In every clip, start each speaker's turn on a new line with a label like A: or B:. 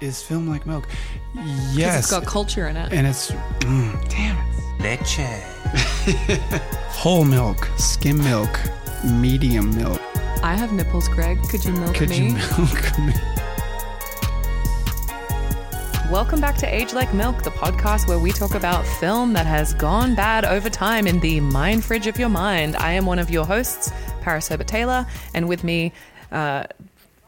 A: is film like milk?
B: 'Cause
A: Yes.
B: It's got culture in it.
A: and it's mm, damn it.
C: Leche.
A: Whole milk, skim milk, medium milk.
B: I have nipples, Greg. Could you milk me?
A: Could
B: me?
A: you milk me?
B: Welcome back to Age Like Milk, the podcast where we talk about film that has gone bad over time in the mind fridge of your mind. I am one of your hosts, Paris Herbert Taylor, and with me, uh,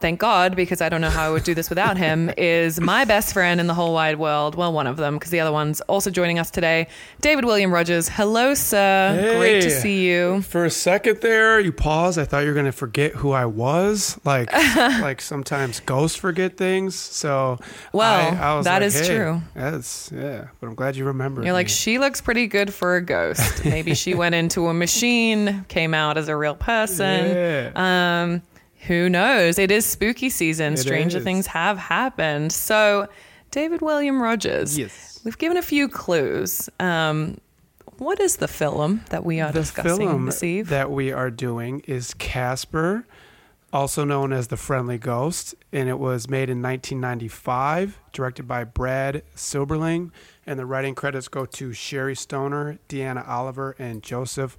B: thank God, because I don't know how I would do this without him, is my best friend in the whole wide world. Well, one of them, because the other one's also joining us today, David William Rogers. Hello, sir. Great to see you.
A: For a second there, you paused. I thought you were gonna forget who I was. Like, like sometimes ghosts forget things. So,
B: Well,
A: I, I was
B: that
A: like,
B: is
A: hey,
B: true.
A: That's yeah. But I'm glad you remembered.
B: You're like, she looks pretty good for a ghost. Maybe she went into a machine, came out as a real person.
A: Yeah.
B: Um, who knows? It is spooky season.
A: It
B: Stranger
A: is.
B: things have happened. So, David William Rogers.
A: Yes.
B: We've given a few clues. Um, what is the film that we are
A: the
B: discussing
A: film
B: this eve?
A: that we are doing is Casper, also known as The Friendly Ghost, and it was made in 1995, directed by Brad Silberling, and the writing credits go to Sherri Stoner, Deanna Oliver, and Joseph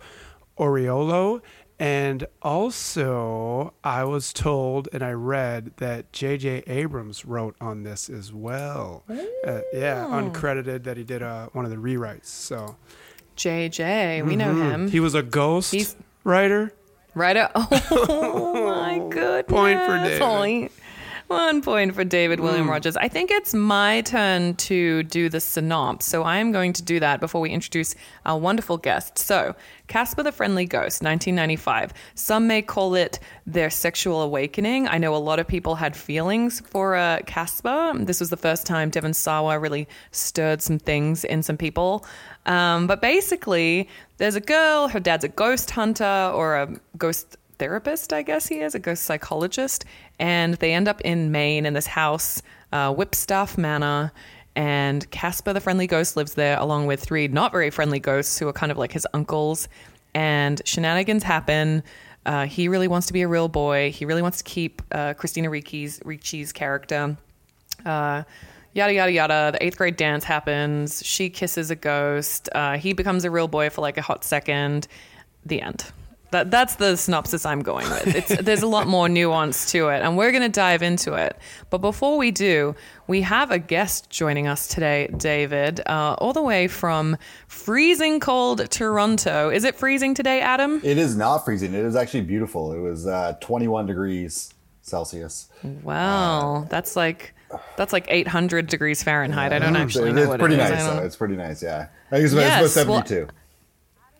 A: Oriolo. And also, I was told and I read that J.J. Abrams wrote on this as well. Uh, yeah,
B: Oh.
A: uncredited that he did uh, one of the rewrites. So
B: JJ. We know
A: Mhm.
B: him.
A: He was a ghost
B: He's-
A: writer.
B: Right. o- Oh my goodness.
A: Point for David.
B: Point. One point for David William Rogers. I think it's my turn to do the synopsis, so I am going to do that before we introduce our wonderful guest. So, Casper the Friendly Ghost, 1995. Some may call it their sexual awakening. I know a lot of people had feelings for uh, Casper. This was the first time Devon Sawa really stirred some things in some people. Um, but basically, there's a girl, her dad's a ghost hunter or a ghost therapist, I guess he is, a ghost psychologist. And they end up in Maine in this house, uh, Whipstaff Manor. And Casper, the friendly ghost, lives there along with three not very friendly ghosts who are kind of like his uncles. And shenanigans happen. Uh, he really wants to be a real boy. He really wants to keep uh, Christina Ricci's, Ricci's character. Uh, yada yada yada. The eighth grade dance happens. She kisses a ghost. Uh, he becomes a real boy for like a hot second. The end. That that's the synopsis I'm going with. It's, there's a lot more nuance to it, and we're going to dive into it. But before we do, we have a guest joining us today, David, uh, all the way from freezing cold Toronto. Is it freezing today, Adam?
D: It is not freezing. It is actually beautiful. It was uh, 21 degrees Celsius.
B: Wow, that's like that's like 800 degrees Fahrenheit. I don't actually know
D: it's pretty
B: it
D: nice. Though. It's pretty nice. Yeah. I think it's about,
B: Yes,
D: it's about
B: well-
D: 72.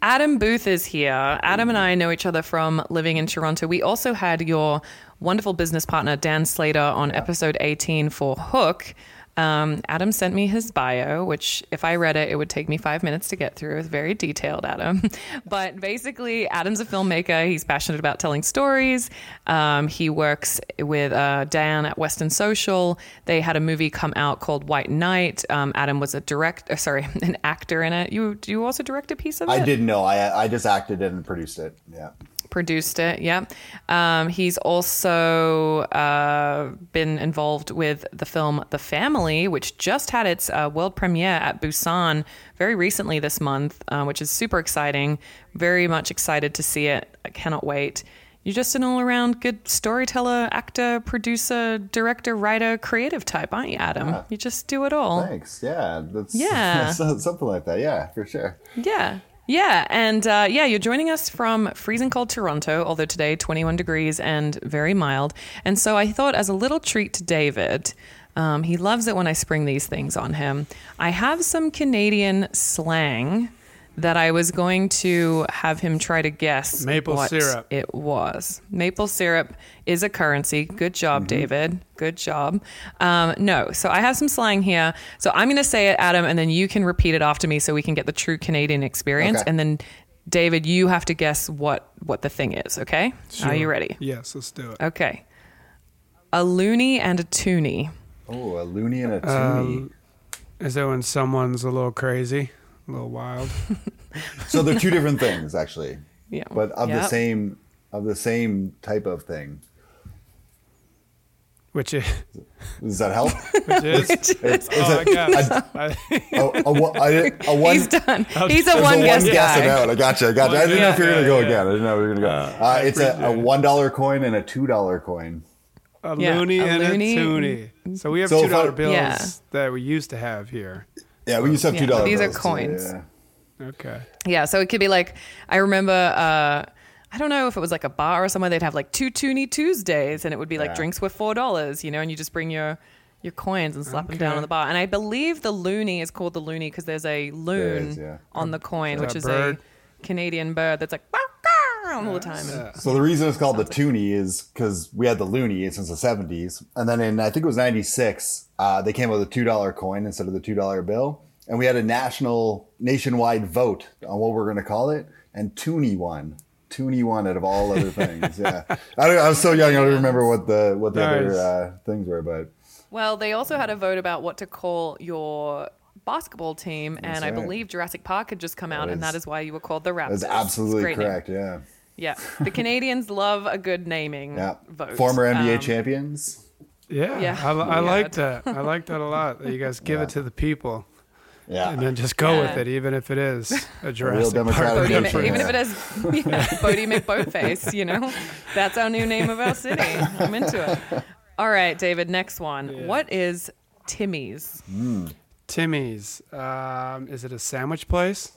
B: Adam Booth is here. Adam and I know each other from living in Toronto. We also had your wonderful business partner, Dan Slater, on episode 18 for Hook. Um, Adam sent me his bio, which, if I read it, it would take me five minutes to get through. It's very detailed, Adam. but basically, Adam's a filmmaker. He's passionate about telling stories. Um, he works with uh, Dan at Western Social. They had a movie come out called White Knight. Um, Adam was a director, sorry, an actor in it. You do you also direct a piece of it?
D: I didn't know. I I just acted it and produced it. Yeah.
B: Produced it. Yeah. Um, he's also uh, been involved with the film The Family, which just had its uh, world premiere at Busan very recently this month, uh, which is super exciting. Very much excited to see it. I cannot wait. You're just an all around good storyteller, actor, producer, director, writer, creative type, aren't you, Adam? You just do it all.
D: Thanks. Yeah. That's
B: Yeah.
D: something like that. Yeah, for sure.
B: Yeah. Yeah. And uh, yeah, you're joining us from freezing cold Toronto, although today 21 degrees and very mild. And so I thought, as a little treat to David, um, he loves it when I spring these things on him. I have some Canadian slang that I was going to have him try to guess
A: Maple
B: what
A: syrup.
B: it was. Maple syrup is a currency. Good job, David. Good job. Um, no, so I have some slang here. So I'm going to say it, Adam, and then you can repeat it after me so we can get the true Canadian experience.
D: Okay.
B: And then, David, you have to guess what what the thing is. Okay? Sure. Are you ready?
A: Yes, let's do it.
B: Okay. A loony and a toonie.
D: Oh, a loony and a toonie.
A: Um, is that when someone's a little crazy, a little wild?
D: so they're two different things, actually,
B: Yeah.
D: but of the same of the same type of thing.
A: which is
D: Does that help?
A: which is.
D: It's,
A: oh, I
D: it's
A: got
D: a,
A: it. I-
D: a, a, one- a, a.
B: He's done. He's a one guess
D: guess
B: guy.
D: amount. I gotcha. I gotcha. I didn't know if you were
A: Yeah,
D: gonna go
A: yeah,
D: again. I didn't know if you were gonna go. Uh, it's a, a one dollar coin and a two dollar coin.
A: a
B: Yeah,
A: loony
B: a
A: and
B: loony.
A: a toonie. So we have
D: So
A: two dollar
D: I-
A: bills
B: Yeah.
A: that we used to have here.
D: Yeah, we used to have two dollar.
B: these are coins.
D: yeah.
A: Okay.
B: Yeah, so it could be like I remember uh I don't know if it was like a bar or somewhere they'd have like two Toonie Tuesdays and it would be like
D: Yeah.
B: drinks with four dollars, you know, and you just bring your your coins and slap them down
A: Okay.
B: on the bar. And I believe the loony is called the loony because there's a loon
D: is, yeah.
B: on the coin,
A: Is
B: which
A: that
B: is
A: bird?
B: a Canadian bird that's like "Quack, quack," all the time. And-
D: So the reason it's called the toonie is because we had the loony since the seventies, and then in I think it was ninety six, uh, they came out with a two dollar coin instead of the two dollar bill, and we had a national nationwide vote on what we're going to call it, and toonie won. Toonie won out of all other things. Yeah, I, don't, I was so young, I don't remember what the what the
A: Nice.
D: other uh, things were, but
B: Well, they also had a vote about what to call your basketball team, and I
D: right.
B: believe Jurassic Park had just come out, and that is why you were called the Raptors.
D: that's absolutely
B: great name.
D: correct. Yeah,
B: Yeah, the Canadians love a good naming
D: yeah.
B: vote.
D: Former NBA
B: Um,
D: champions.
A: Yeah.
B: Yeah.
A: I, I
B: Yeah.
A: like that. I like that a lot. That you guys give
D: Yeah.
A: it to the people
D: Yeah,
A: and then just go
B: Yeah.
A: with it, even if it is a Jurassic
D: democratic
A: Park.
B: Boaty, even if it is yeah, Boaty McBoatface, you know, that's our new name of our city. I'm into it. All right, David. Next one. What is Timmy's?
A: Timmy's. Um, is it a sandwich place?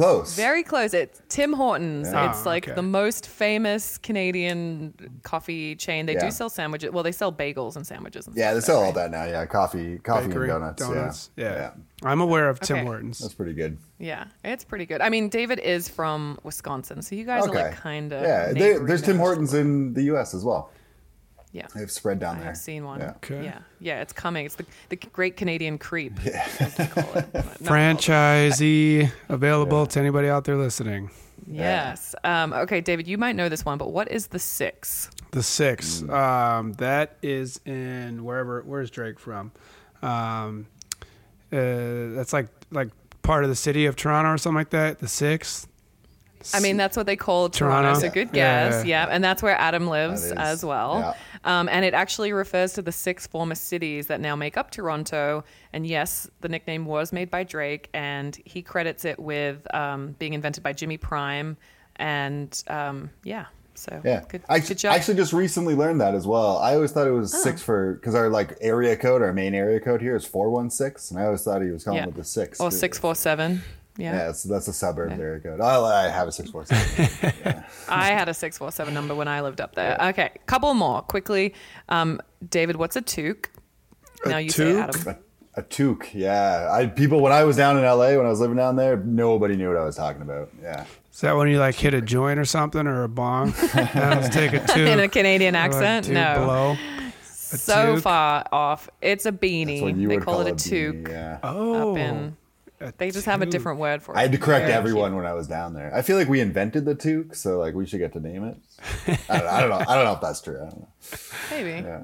D: Close.
B: Very close. It's Tim Hortons.
A: Yeah.
B: it's like
A: okay.
B: the most famous Canadian coffee chain. They
D: Yeah.
B: do sell sandwiches. Well, they sell bagels and sandwiches. And
D: yeah, they
B: stuff,
D: sell all
B: right?
D: that now. Yeah, coffee, coffee
A: Bakery,
D: and donuts.
A: Yeah.
D: yeah.
A: I'm aware of Tim
B: Okay.
A: Hortons.
D: That's pretty good.
B: Yeah, it's pretty good. I mean, David is from Wisconsin, so you guys are like kind of
D: Yeah, they, there's Tim Hortons in the U.S. as well.
B: Yeah.
D: They've spread down there.
B: I've seen one.
D: Yeah.
A: Okay.
B: Yeah, yeah, it's coming. It's the the Great Canadian Creep. as they call it. But no,
A: Franchisee available to anybody out there listening.
B: Yes. Um, okay, David, you might know this one, but what is the six?
A: The six.
D: Mm.
A: Um, that is in wherever. Where's Drake from? Um, uh, that's like like part of the city of Toronto or something like that. The six.
B: I mean, that's what they call Toronto.
A: Toronto?
B: So good
A: Yeah,
B: guess.
A: yeah.
B: Yeah, and that's where Adam lives as well. Um, and it actually refers to the six former cities that now make up Toronto. And yes, the nickname was made by Drake, and he credits it with um, being invented by Jimmy Prime. And um, yeah, so
D: Yeah,
B: good,
D: I
B: good job. Oh.
D: actually just recently learned that as well. I always thought it was six for because our like area code, our main area code here is four one six, and I always thought he was calling
B: Yeah.
D: it the six
B: or six four seven.
D: Yeah,
B: Yeah,
D: that's, that's a suburb area code. Oh, I have a six four seven.
B: I had a six four seven number when I lived up there. Okay, couple more quickly. Um, David, what's a toque? Now you say
A: toque?
B: Adam.
D: a, a toque. Yeah, I people when I was down in L.A. when I was living down there, nobody knew what I was talking about. Yeah,
A: Is that when you like hit a joint or something or a bong? Let's take a two.
B: In a Canadian accent?
A: two
B: No.
A: Blow.
B: so
A: toque?
B: far off. It's a beanie. They
D: would
B: call, it a
D: beanie,
B: toque.
D: Yeah.
A: Oh.
B: Up in,
A: a
B: they just have a different word for it.
D: I had to correct
B: Very
D: everyone
B: cute.
D: when I was down there. I feel like we invented the toque, so like we should get to name it. I don't know. I don't know. I don't know if that's true. I don't know.
B: Maybe.
D: Yeah.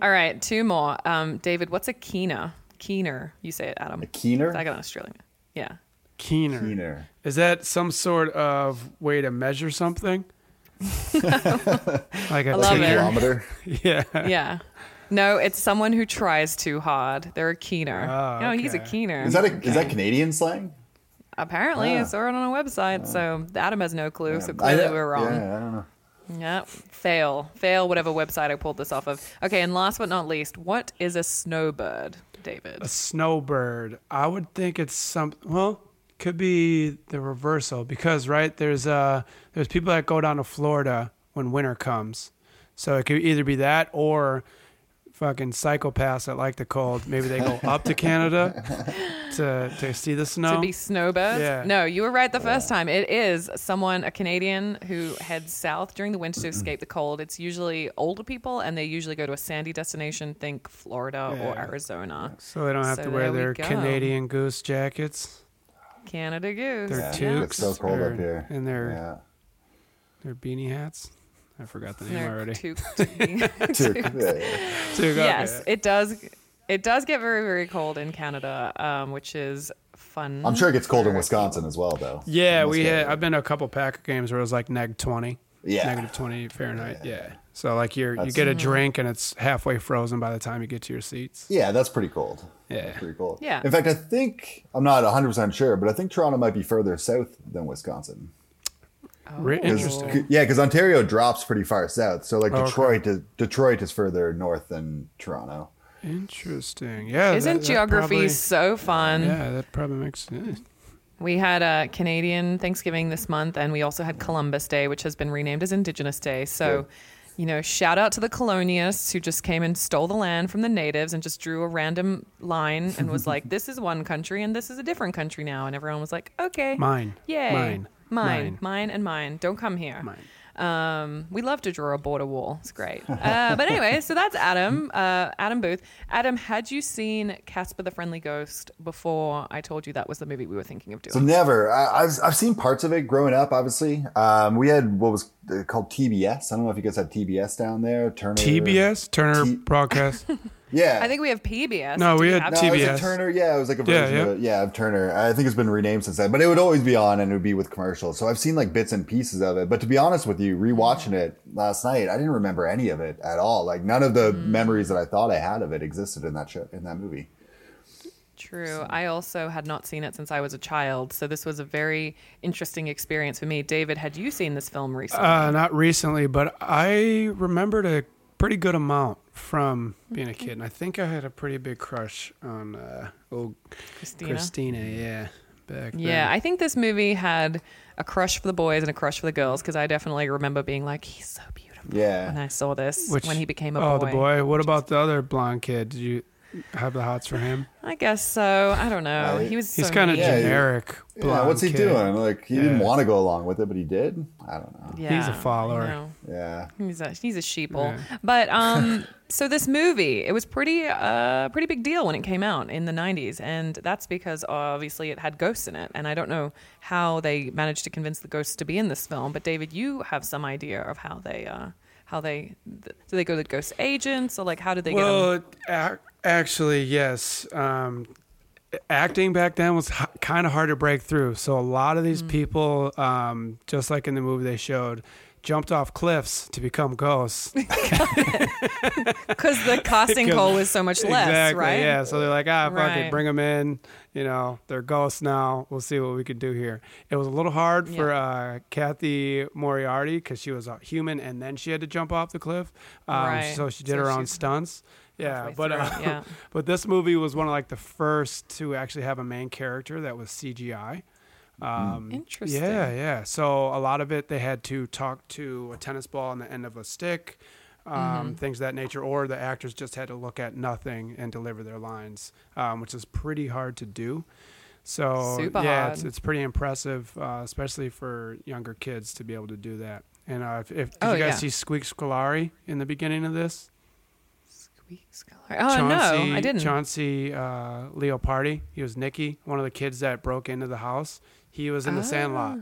B: All right, two more. Um, David, what's a keener? Keener. You say it, Adam.
D: A keener.
B: I got an Australian. Yeah.
A: Keener.
D: Keener.
A: Is that some sort of way to measure something? like a
B: love it.
A: keener?
D: Kilometer.
A: Yeah.
B: Yeah. No, it's someone who tries too hard. They're a keener.
A: Oh,
B: no, he's a keener.
D: Is that a, is that Canadian slang?
B: Apparently, I
D: Ah.
B: saw it on a website, so Adam has no clue. So
D: I-
B: clearly, we're wrong.
D: Yeah, I don't know.
B: Yeah, fail, fail. Whatever website I pulled this off of. Okay, and last but not least, what is a snowbird, David?
A: A snowbird. I would think it's some. Well, could be the reversal because right there's uh there's people that go down to Florida when winter comes, so it could either be that or fucking psychopaths that like the cold. Maybe they go up to Canada to to see the snow.
B: To be snowbirds?
A: Yeah.
B: No, you were right the first time. It is someone, a Canadian, who heads south during the winter to escape the cold. It's usually older people, and they usually go to a sandy destination. Think Florida or Arizona.
A: so they don't have
B: So
A: to wear
B: there we
A: their. Canadian goose jackets,
B: Canada Goose.
A: their
D: Yeah,
A: toques,
D: it's so cold
A: or-
D: up here.
A: and their
D: Yeah.
A: their beanie hats. I forgot the name
B: They're
A: already.
D: yeah, yeah.
A: Okay.
B: yes, it does. It does get very, very cold in Canada, um, which is fun.
D: I'm sure it gets cold in Wisconsin as well, though.
A: Yeah, we had. I've been to a couple Packer games where it was like neg twenty
D: Yeah.
A: negative 20 Fahrenheit. Yeah. So like you're you get a drink and it's halfway frozen by the time you get to your seats.
D: Yeah, that's pretty cold.
A: Yeah.
D: That's pretty cold.
B: Yeah.
D: In fact, I think I'm not 100 percent sure, but I think Toronto might be further south than Wisconsin.
A: Oh, Re-
D: 'Cause-
A: Interesting.
D: Yeah, because Ontario drops pretty far south. So like
A: Oh, okay.
D: Detroit is Detroit is further north than Toronto.
A: Interesting. Yeah.
B: Isn't
A: that- that
B: geography
A: probably-
B: so fun?
A: Yeah, that probably makes sense.
B: We had a Canadian Thanksgiving this month, and we also had Columbus Day, which has been renamed as Indigenous Day. So,
D: Good.
B: you know, shout out to the colonialists who just came and stole the land from the natives and just drew a random line and was like, "This is one country, and this is a different country now." And everyone was like, "Okay,
A: Mine.
B: yay,
A: Mine.
B: Mine,
A: Mine.
B: mine, and mine. Don't come here."
A: Mine.
B: Um, we love to draw a border wall. It's great. Uh, but anyway, so that's Adam, uh, Adam Booth. Adam, had you seen Casper the Friendly Ghost before I told you that was the movie we were thinking of doing?
D: So never. I, I've I've seen parts of it growing up. Obviously, um, we had what was uh, called TBS. I don't know if you guys had TBS down there. Turner
A: TBS Turner
D: T-
A: Broadcast.
D: Yeah,
B: I think we have PBS.
A: No,
B: Do
A: we
B: you
A: had
B: have
D: No, it was
A: TBS.
D: a Turner. Yeah, it was like a version
A: yeah.
D: of it. Yeah, of Turner. I think it's been renamed since then, but it would always be on, and it would be with commercials. So I've seen like bits and pieces of it. But to be honest with you, rewatching it last night, I didn't remember any of it at all. Like none of the memories that I thought I had of it existed in that show in that movie.
B: True. I also had not seen it since I was a child, so this was a very interesting experience for me. David, had you seen this film recently?
A: Uh, not recently, but I remembered a pretty good amount from being a kid, and I think I had a pretty big crush on uh, old
B: Christina.
A: Christina. Yeah, back
B: Yeah,
A: then.
B: I think this movie had a crush for the boys and a crush for the girls because I definitely remember being like, "He's so beautiful."
D: Yeah.
B: When I saw this,
A: Which-
B: when he became a
A: oh,
B: boy.
A: Oh, the boy. What about the other blonde kid? Did you have the hots for him?
B: I guess so. I don't know.
D: Right.
B: He was.
A: He's
B: so
A: kind of
B: neat.
D: Yeah, he-
A: generic.
D: Yeah,
A: blonde
D: what's he
A: kid.
D: doing? Like he didn't
A: Yeah.
D: want to go along with it, but he did. I don't know.
B: Yeah,
A: He's a follower.
B: know.
D: Yeah.
B: He's a he's a sheeple.
A: Yeah.
B: But um so this movie, it was pretty uh pretty big deal when it came out in the 90s and that's because obviously it had ghosts in it and I don't know how they managed to convince the ghosts to be in this film, but David, you have some idea of how they uh how they th- do they go to the ghost agents or like how did they get 'em?
A: Well, ac- actually, yes. Um, acting back then was h- kind of hard to break through. So a lot of
B: Mm.
A: these people, um, just like in the movie they showed, jumped off cliffs to become ghosts.
B: Cuz the casting
A: Because-
B: call was so much less,
A: exactly.
B: right?
A: Yeah. So they're like, ah, fuck
B: Right.
A: it, bring them in. You know, they're ghosts now. We'll see what we can do here. It was a little hard for uh, Cathy Moriarty because she was a human and then she had to jump off the cliff. Um,
B: Right.
A: So she did
B: So
A: her own stunts. Yeah, but uh,
B: yeah.
A: but this movie was one of like the first to actually have a main character that was CGI. Um,
B: Interesting.
A: Yeah, yeah. So a lot of it they had to talk to a tennis ball on the end of a stick, um,
B: Mm-hmm.
A: things of that nature, or the actors just had to look at nothing and deliver their lines, um, which is pretty hard to do. So
B: Super
A: yeah,
B: hard.
A: it's it's pretty impressive, uh, especially for younger kids to be able to do that. And uh, if, if did
B: Oh,
A: you guys
B: yeah.
A: see Squeak Scolari in the beginning of this?
B: Oh no, I didn't.
A: Chauncey uh, Leopardi. He was Nicky, one of the kids that broke into the house. He was in the Sandlot.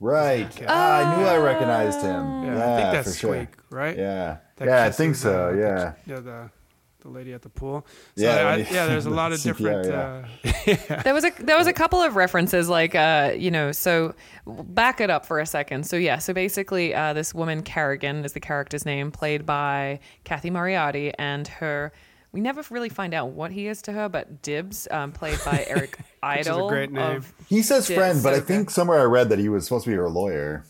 D: Right.
A: Okay.
D: Ah, I knew I recognized him.
A: Yeah,
D: Yeah,
A: I think that's
D: for sure.
A: Squeak, right?
D: Yeah.
A: That
D: yeah, I think so.
A: uh, the-
D: yeah.
A: yeah, the the lady at the pool. So
D: Yeah,
A: I,
D: when he-
A: yeah. There's a lot of
D: CPR,
A: different.
D: yeah.
A: Uh,
B: There was a there was a couple of references like uh you know so back it up for a second so yeah so basically uh, this woman Carrigan is the character's name played by Cathy Moriarty and her we never really find out what he is to her but Dibs um, played by Eric
A: is a
B: Idle
A: great name.
D: He says
B: Yeah,
D: friend, but I
B: so
D: think somewhere I read that he was supposed to be her lawyer.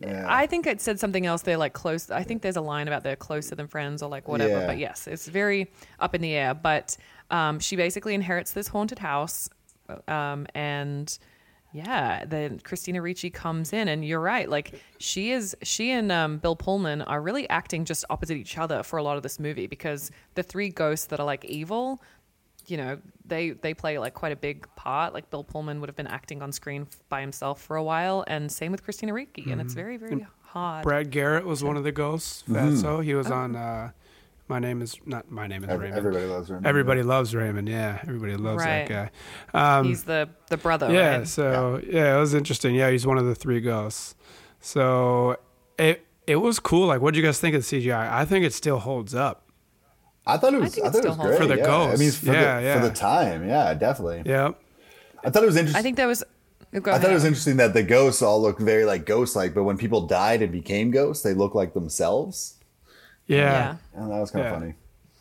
D: Yeah.
B: I think it said something else. They're like close. I think there's a line about they're closer than friends or like whatever.
D: Yeah.
B: But yes, it's very up in the air. But um, she basically inherits this haunted house, um, and yeah, then Christina Ricci comes in, and you're right. Like she is, she and um, Bill Pullman are really acting just opposite each other for a lot of this movie because the three ghosts that are like evil. You know, they they play like quite a big part. Like Bill Pullman would have been acting on screen by himself for a while, and same with Christina Ricci, and it's very very hard.
A: Brad Garrett was one of the ghosts.
D: Mm-hmm.
A: Fatso. He was
B: Oh.
A: on. Uh, my name is not. My name is
D: Every-
A: Raymond.
D: everybody loves Raymond.
A: Everybody loves Raymond. Yeah, everybody loves
B: Right.
A: that guy. Um,
B: He's the the brother.
A: yeah.
B: right?
A: So yeah. it was interesting. Yeah, he's one of the three ghosts. So it it was cool. Like, what do you guys think of the CGI? I think it still holds up.
D: I thought it was.
B: think
D: I,
B: it
D: thought it
B: still
D: was great
A: For the
D: yeah. I mean, for,
A: Yeah,
D: the,
A: yeah.
D: for the time, yeah, definitely.
A: Yeah.
D: I thought it was interesting.
B: I think that was Go
D: I thought it was interesting that the ghosts all look very like ghost like, but when people died and became ghosts, they look like themselves.
A: Yeah.
B: Yeah.
D: And that was kind of
A: Yeah.
D: funny.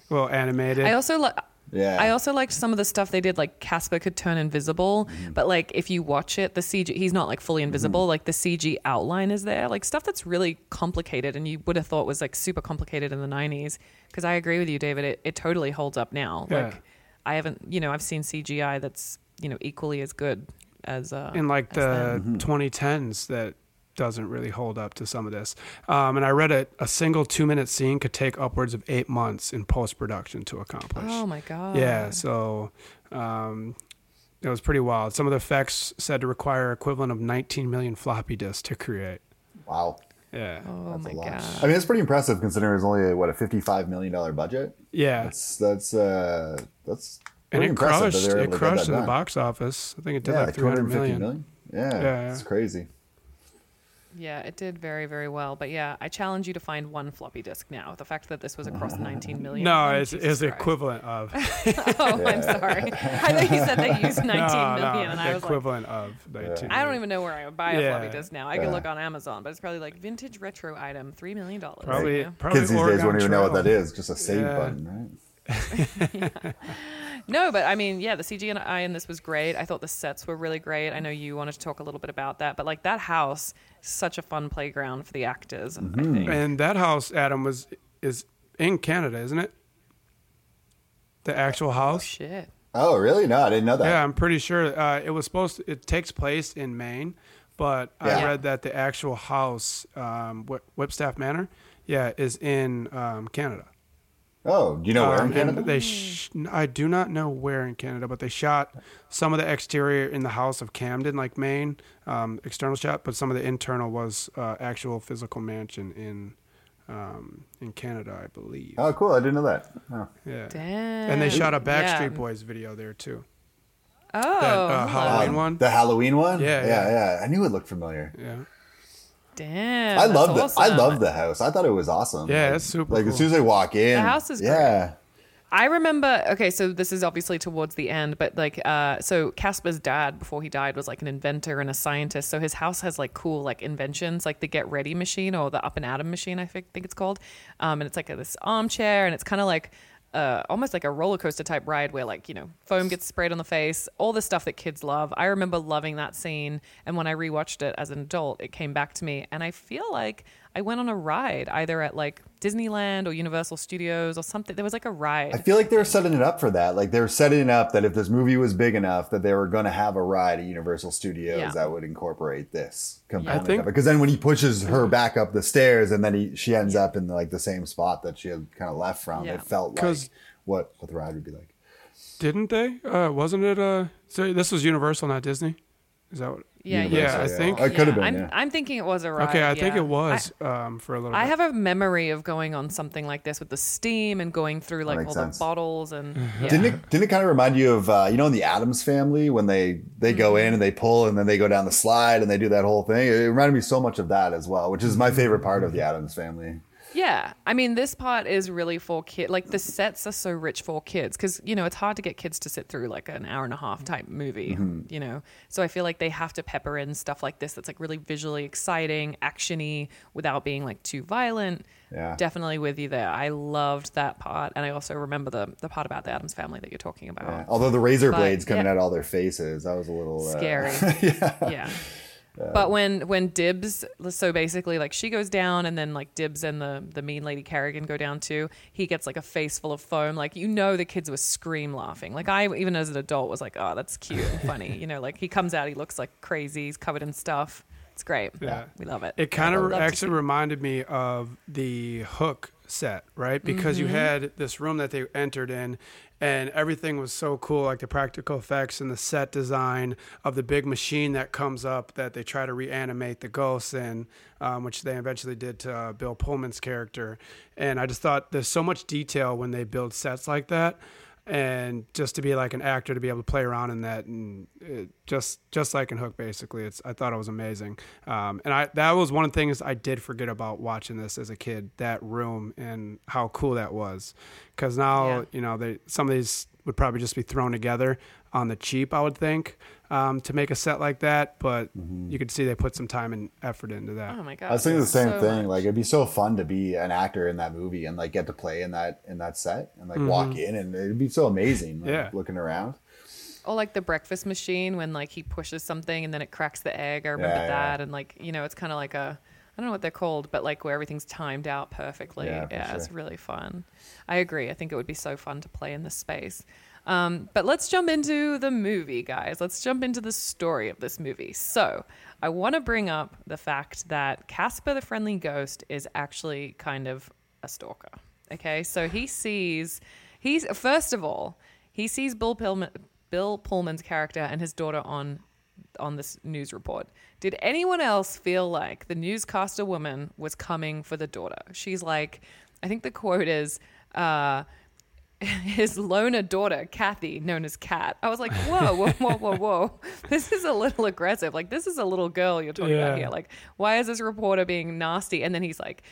A: Well, animated.
B: I also like.
D: Yeah.
B: I also liked some of the stuff they did, like Casper could turn invisible,
D: Mm-hmm.
B: but like if you watch it, the CG he's not like fully invisible. Like the CG outline is there, like stuff that's really complicated, and you would have thought was like super complicated in the '90s. Because I agree with you, David, it, it totally holds up now.
A: Yeah.
B: Like I haven't, you know, I've seen CGI that's you know equally as good as uh,
A: in like the
B: them.
A: 2010s that doesn't really hold up to some of this. Um, and I read it a single two minute scene could take upwards of eight months in post production to accomplish.
B: Oh my god!
A: Yeah, so um, it was pretty wild. Some of the effects said to require equivalent of 19 million floppy disks to create.
D: wow.
A: Yeah,
B: Oh
D: That's
B: my
D: a lot.
B: god!
D: I mean, it's pretty impressive considering it's only a, what a fifty-five million dollar budget.
A: yeah,
D: That's that's uh that's
A: and
D: pretty
A: it
D: impressive that
A: crushed. It
D: able to get
A: crushed
D: that
A: in the box office. I think it did
D: Yeah,
A: like
D: like
A: 300
D: 250
A: million.
D: million. Yeah,
A: Yeah.
D: it's crazy.
B: Yeah, it did very, very well. But yeah, I challenge you to find one floppy disk now. The fact that this was across 19 million.
A: No,
B: oh,
A: it's, it's the equivalent of.
B: Oh, I'm sorry. I thought you said they used 19
A: no,
B: million,
A: no,
B: and
A: the
B: I was like,
A: equivalent of 19.
B: I don't even know where I would buy a
A: Yeah.
B: floppy disk now. I could
D: Yeah.
B: look on Amazon, but it's probably like vintage retro item, $3 million.
A: Probably,
B: Yeah.
A: probably
D: Kids these days
A: Oregon
D: won't even know what that is. Just a save
A: Yeah.
D: button, right?
B: No, but I mean, yeah, the CGI in this was great. I thought the sets were really great. I know you wanted to talk a little bit about that, but like that house, such a fun playground for the actors. I think.
A: And that house, Adam, was is in Canada, isn't it? The actual house.
B: Shit.
D: Oh, really? No, I didn't know that.
A: Yeah, I'm pretty sure uh, it was supposed. To, it takes place in Maine, but I read that the actual house, um, Whipstaff Manor, yeah, is in um, Canada.
D: Oh, do you know where in
A: Um,
D: Canada?
A: they, sh- I do not know where in Canada, but they shot some of the exterior in the house of Camden, like Maine, um, external shot, but some of the internal was uh, actual physical mansion in um, in Canada, I believe.
D: oh, cool. I didn't know that. Oh.
A: Yeah.
B: Damn.
A: And they shot a Backstreet
B: Yeah.
A: Boys video there too.
B: Oh,
A: That, uh. Halloween
D: Um,
A: one.
D: The Halloween one?
A: Yeah,
D: yeah,
A: yeah.
D: yeah. I knew it looked familiar.
A: Yeah.
B: Damn.
D: I
B: that's
D: love the I love the house. I thought it was awesome.
A: Yeah,
D: like,
A: it's super
D: Like
A: cool.
D: as soon as I walk in,
B: The house is
D: yeah.
B: I remember. Okay, so this is obviously towards the end, but like, uh, so Casper's dad before he died was like an inventor and a scientist. So his house has like cool like inventions, like the Get Ready machine or the Up and Atom machine, I think, think it's called. Um, and it's like a, this armchair, and it's kind of like. Uh, almost like a roller coaster type ride where like you know foam gets sprayed on the face all the stuff that kids love. I remember loving that scene and when i rewatched it as an adult it came back to me and i feel like i went on a ride either at like disneyland or universal studios or something there was like a ride
D: I feel like they were setting it up for that. Like they were setting it up that if this movie was big enough, that they were going to have a ride at Universal Studios
B: Yeah.
D: that would incorporate this component
A: think-
D: of it. Because then when he pushes her back up the stairs, and then he she ends up in like the same spot that she had kind of left from,
B: Yeah.
D: it felt like
A: 'Cause-
D: what what the ride would be like.
A: Didn't they? Uh, wasn't it? Uh, so this was Universal, not Disney. Is that what?
B: Yeah,
D: Universal,
A: yeah, I think-
D: it could have been.
B: I'm,
D: yeah.
B: I'm thinking it was a ride.
A: Okay, I think
B: yeah.
A: it was um, for a little.
B: I, I
A: bit.
B: have a memory of going on something like this with the steam and going through like all
D: makes
B: the bottles and yeah.
D: Didn't it? Didn't it kind of remind you of uh, you know in the Addams Family when they they go
B: Mm-hmm.
D: in and they pull and then they go down the slide and they do that whole thing? It reminded me so much of that as well, which is my favorite part of the Addams Family.
B: Yeah, I mean, this part is really for kids. Like the sets are so rich for kids because you know it's hard to get kids to sit through like an hour and a half type movie.
D: Mm-hmm.
B: You know, so I feel like they have to pepper in stuff like this that's like really visually exciting, actiony, without being like too violent.
D: Yeah.
B: Definitely with you there. I loved that part, and I also remember the the part about the Addams family that you're talking about.
D: Yeah. Although the razor
B: But,
D: blades coming
B: yeah.
D: out all their faces, that was a little uh,
B: scary. yeah. But when when Dibs, so basically like she goes down, and then like Dibs and the the mean lady Carrigan go down too. He gets like a face full of foam. Like you know the kids were scream laughing. Like I even as an adult was like, oh that's cute and funny. you know, like he comes out, he looks like crazy. He's covered in stuff. It's great.
A: Yeah.
B: we love it.
A: It kind of actually reminded me of the Hook set, right? Because
B: Mm-hmm.
A: you had this room that they entered in, and everything was so cool, like the practical effects and the set design of the big machine that comes up that they try to reanimate the ghosts in, um, which they eventually did to uh, Bill Pullman's character. And I just thought there's so much detail when they build sets like that. And just to be like an actor to be able to play around in that, and it, just just like in Hook, basically, it's I thought it was amazing. Um, and I that was one of the things I did forget about watching this as a kid. That room and how cool that was, because now
B: Yeah.
A: you know they some of these would probably just be thrown together on the cheap, I would think, um, to make a set like that. But you could see they put some time and effort into that.
B: Oh my god!
D: I was thinking the same
B: so
D: thing.
B: much.
D: Like it'd be so fun to be an actor in that movie and like get to play in that in that set and like walk in and it'd be so amazing. Like,
A: Yeah.
D: looking around.
B: Or like the breakfast machine when like he pushes something and then it cracks the egg. I remember
D: Yeah, yeah.
B: that. And like, you know, it's kind of like a, I don't know what they're called, but like where everything's timed out perfectly.
D: Yeah,
B: Yeah,
D: for
B: it's really fun. I agree. I think it would be so fun to play in this space. Um, but let's jump into the movie, guys. Let's jump into the story of this movie. So I want to bring up the fact that Casper the Friendly Ghost is actually kind of a stalker. Okay, so he sees, he's first of all, he sees Bill Bill Pullman's character and his daughter on on this news report. Did anyone else feel like the newscaster woman was coming for the daughter? She's like, I think the quote is, uh, his loner daughter, Kathy, known as Kat. I was like, whoa, whoa, whoa, whoa, whoa. This is a little aggressive. Like, this is a little girl you're talking
A: Yeah.
B: about here. Like, why is this reporter being nasty? And then he's like,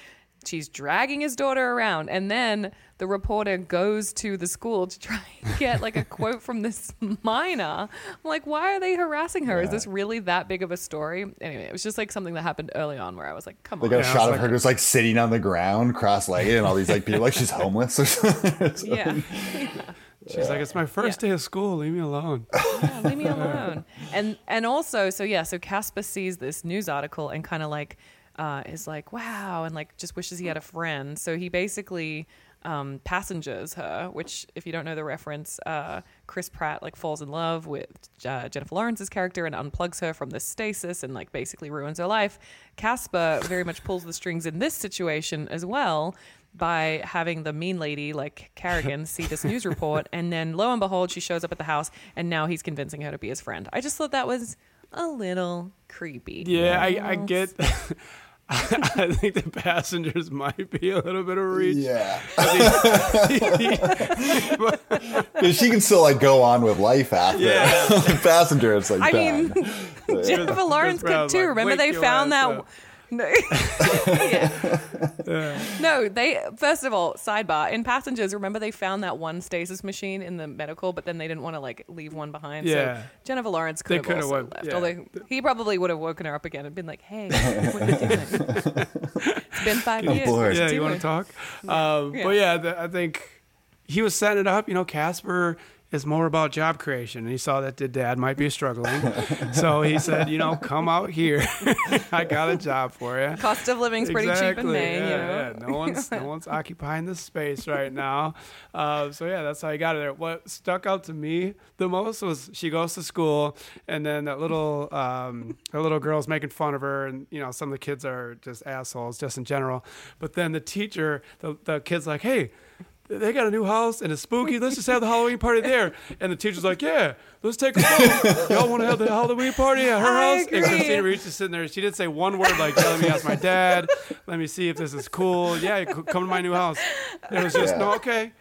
B: she's dragging his daughter around. And then the reporter goes to the school to try and get like a quote from this minor. I'm like, why are they harassing her? Is this really that big of a story? Anyway, it was just like something that happened early on where I was like, come
D: They
B: on.
D: They got a
A: Yeah,
D: shot
A: it's
D: of her
A: like-
D: just like sitting on the ground, cross-legged, and all these like people like she's homeless or something.
B: Yeah.
A: She's like, it's my first day of school. Leave me alone.
B: yeah, leave me alone. And and also, so yeah, so Casper sees this news article and kind of like uh, is like, wow, and like just wishes he had a friend. So he basically um, passengers her, which if you don't know the reference, uh, Chris Pratt like falls in love with uh, Jennifer Lawrence's character and unplugs her from the stasis and like basically ruins her life. Casper very much pulls the strings in this situation as well by having the mean lady like Carrigan see this news report, and then lo and behold, she shows up at the house, and now he's convincing her to be his friend. I just thought that was a little creepy.
A: Yeah, I, I get. I think the passengers might be a little bit of reach.
D: Yeah, because she can still like go on with life after.
A: Yeah.
D: the passenger, it's like
B: I
D: bad.
B: mean, Jennifer Lawrence
A: Brown
B: could too.
A: like,
B: Remember they found that.
A: up."
B: No. Yeah. no, they first of all, sidebar in passengers. Remember they found that one stasis machine in the medical, but then they didn't want to like leave one behind.
A: Yeah.
B: So Jennifer Lawrence could have
A: coulda
B: also
A: went-
B: left.
A: yeah.
B: Although he probably would have woken her up again and been like, "Hey, what are you doing? it's been five
D: I'm
B: years.
D: bored.
A: Yeah,
B: you
A: you want to
B: doing?"
A: talk? Um,
B: Yeah.
A: But yeah, the, I think he was setting it up. You know, Casper is more about job creation, and he saw that the dad might be struggling, so he said, you know, come out here. I got a job for you.
B: Cost of living's pretty cheap in Maine.
A: Yeah,
B: you know?
A: yeah. No one's no one's occupying this space right now. Uh, so yeah, that's how he got it there. What stuck out to me the most was she goes to school, and then that little um, that little girl's making fun of her, and you know some of the kids are just assholes, just in general. But then the teacher, the the kid's like, hey. They got a new house and it's spooky. Let's just have the Halloween party there. And the teacher's like, "Yeah, let's take a photo. Y'all want to have the Halloween party at her
B: I
A: house?" And
B: agree.
A: Christina Ricci is sitting there. She didn't say one word like, yeah, "Let me ask my dad. Let me see if this is cool." Yeah, come to my new house. It was just
D: Yeah.
A: no, okay,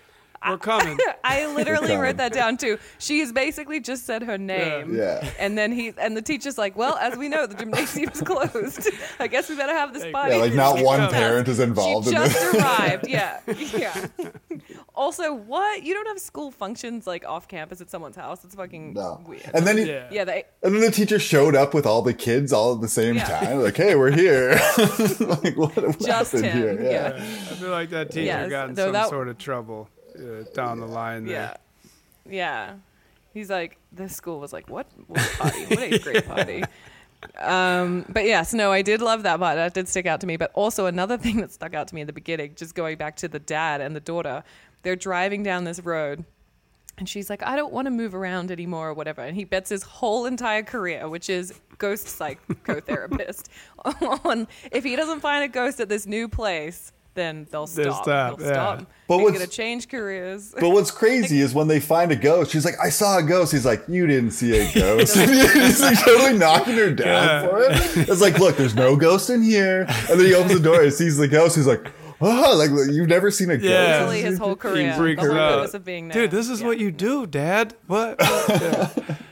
A: we're coming.
B: I literally
D: coming.
B: wrote that down too. She's basically just said her name.
D: Yeah.
B: And then he and the teacher's like, Well, as we know, the gymnasium's closed. I guess we better have this
A: Yeah,
B: party.
D: Yeah, like not one
A: Yeah.
D: parent is involved
B: she
D: in
B: just
D: this.
B: arrived. Yeah. Yeah. also, what? You don't have school functions like off campus at someone's house. It's fucking
D: No.
B: weird.
D: And then he,
A: Yeah.
B: yeah, they
D: and then the teacher showed up with all the kids all at the same
B: Yeah.
D: time. Like, hey, we're here. like, what, what
B: Just
D: happened
B: him,
D: here?
B: yeah.
A: I feel like that teacher
B: Yes,
A: got in some
B: that-
A: sort of trouble uh, down the line
B: Yeah.
A: there.
B: Yeah. He's like, this school was like, what, what party? What eighth grade party? Um, but yes, no, I did love that part. That did stick out to me. But also another thing that stuck out to me in the beginning, just going back to the dad and the daughter, they're driving down this road. And she's like, I don't want to move around anymore or whatever. And he bets his whole entire career, which is ghost psychotherapist, on if he doesn't find a ghost at this new place, then they'll
A: They'll
B: stop.
A: stop,
B: They'll
A: yeah.
B: stop.
D: But
B: He's
D: what's-
B: going to change careers.
D: But what's crazy is when they find a ghost, she's like, I saw a ghost. He's like, You didn't see a ghost. He's like totally knocking her down
A: Yeah.
D: for it. It's like, Look, there's no ghost in here. And then he opens the door and sees the ghost. He's like, Oh, like you've never seen a ghost.
A: Yeah.
B: Literally his whole career.
A: freaks
B: The whole
A: out.
B: purpose of being there.
A: Dude, this is
B: Yeah.
A: what you do, Dad. What?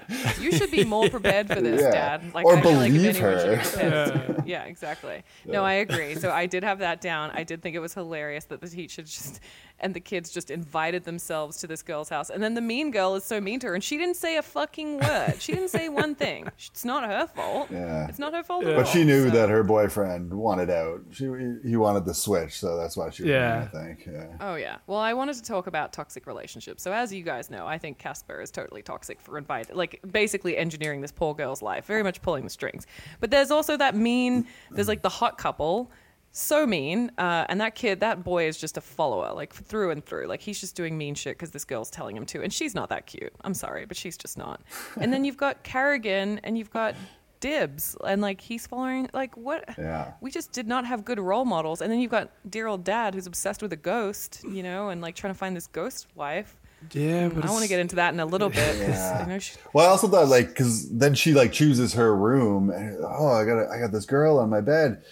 B: You should be more prepared for this,
D: Yeah.
B: Dad. Like,
D: Or
B: I feel like if
D: believe
B: anyone should
D: her.
B: be prepared to- Yeah, exactly. No, I agree. So I did have that down. I did think it was hilarious that the teacher just and the kids just invited themselves to this girl's house. And then the mean girl is so mean to her, and she didn't say a fucking word. She didn't say one thing. It's not her fault.
D: Yeah.
B: It's not her fault. at
D: But she knew
B: So-
D: that her boyfriend wanted out. She he wanted the switch, so that's why she
A: Yeah.
D: yeah. I think. Yeah.
B: Oh yeah. Well, I wanted to talk about toxic relationships. So as you guys know, I think Casper is totally toxic for invite like basically engineering this poor girl's life, very much pulling the strings. But there's also that mean. There's like the hot couple. So mean, uh, and that kid, that boy is just a follower, like through and through. Like he's just doing mean shit because this girl's telling him to, and she's not that cute. I'm sorry, but she's just not. And then you've got Carrigan, and you've got Dibs, and like he's following. Like what?
D: Yeah.
B: we just did not have good role models. And then you've got dear old dad who's obsessed with a ghost, you know, and like trying to find this ghost wife.
A: Yeah, but
B: I want to get into that in a little bit.
D: Yeah.
B: I know she,
D: Well, I also thought like because then she like chooses her room. And, oh, I got I got this girl on my bed,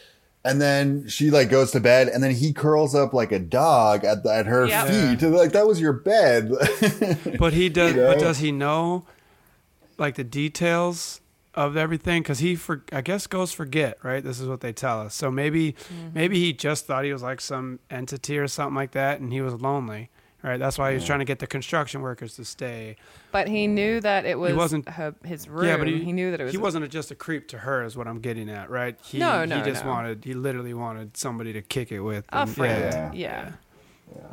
D: and then she like goes to bed, and then he curls up like a dog at the, at her
B: Yep.
D: feet. And, like that was your bed.
A: But he does.
D: You
A: But does he know, like the details of everything? Because he, for I guess, ghosts forget. Right. This is what they tell us. So maybe,
B: Mm-hmm.
A: maybe he just thought he was like some entity or something like that, and he was lonely. Right. That's why he was trying to get the construction workers to stay.
B: but he knew that it was
A: wasn't-
B: her, his room.
A: Yeah, but he,
B: he knew that it was.
A: He wasn't just a creep to her, is what I'm getting at. Right. He,
B: No, no,
A: He just
B: no.
A: wanted. He literally wanted somebody to kick it with.
B: a
A: and-
B: friend.
A: Yeah.
B: Yeah.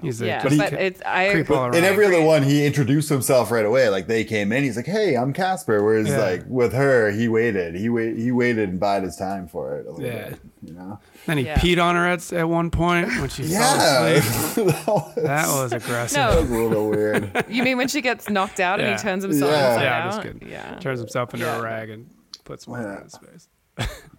A: He's a,
B: Yeah. but
A: a
B: it's I.
A: creep all
D: in every other one, he introduced himself right away. Like they came in, he's like, "Hey, I'm Casper." Whereas
A: Yeah.
D: like with her, he waited. He wait. He waited and bided his time for it a little
A: Yeah.
D: bit. You know.
A: Then he
B: Yeah.
A: peed on her at, at one point when she
D: Yeah.
A: fell
D: that
A: asleep.
D: was
A: That was aggressive.
B: No.
D: a little weird.
B: You mean when she gets knocked out and he turns himself
D: Yeah.
A: Yeah, I'm just
B: out?
A: kidding.
B: Yeah.
A: Turns himself into
B: Yeah.
A: a rag and puts one
D: Yeah.
A: in his face.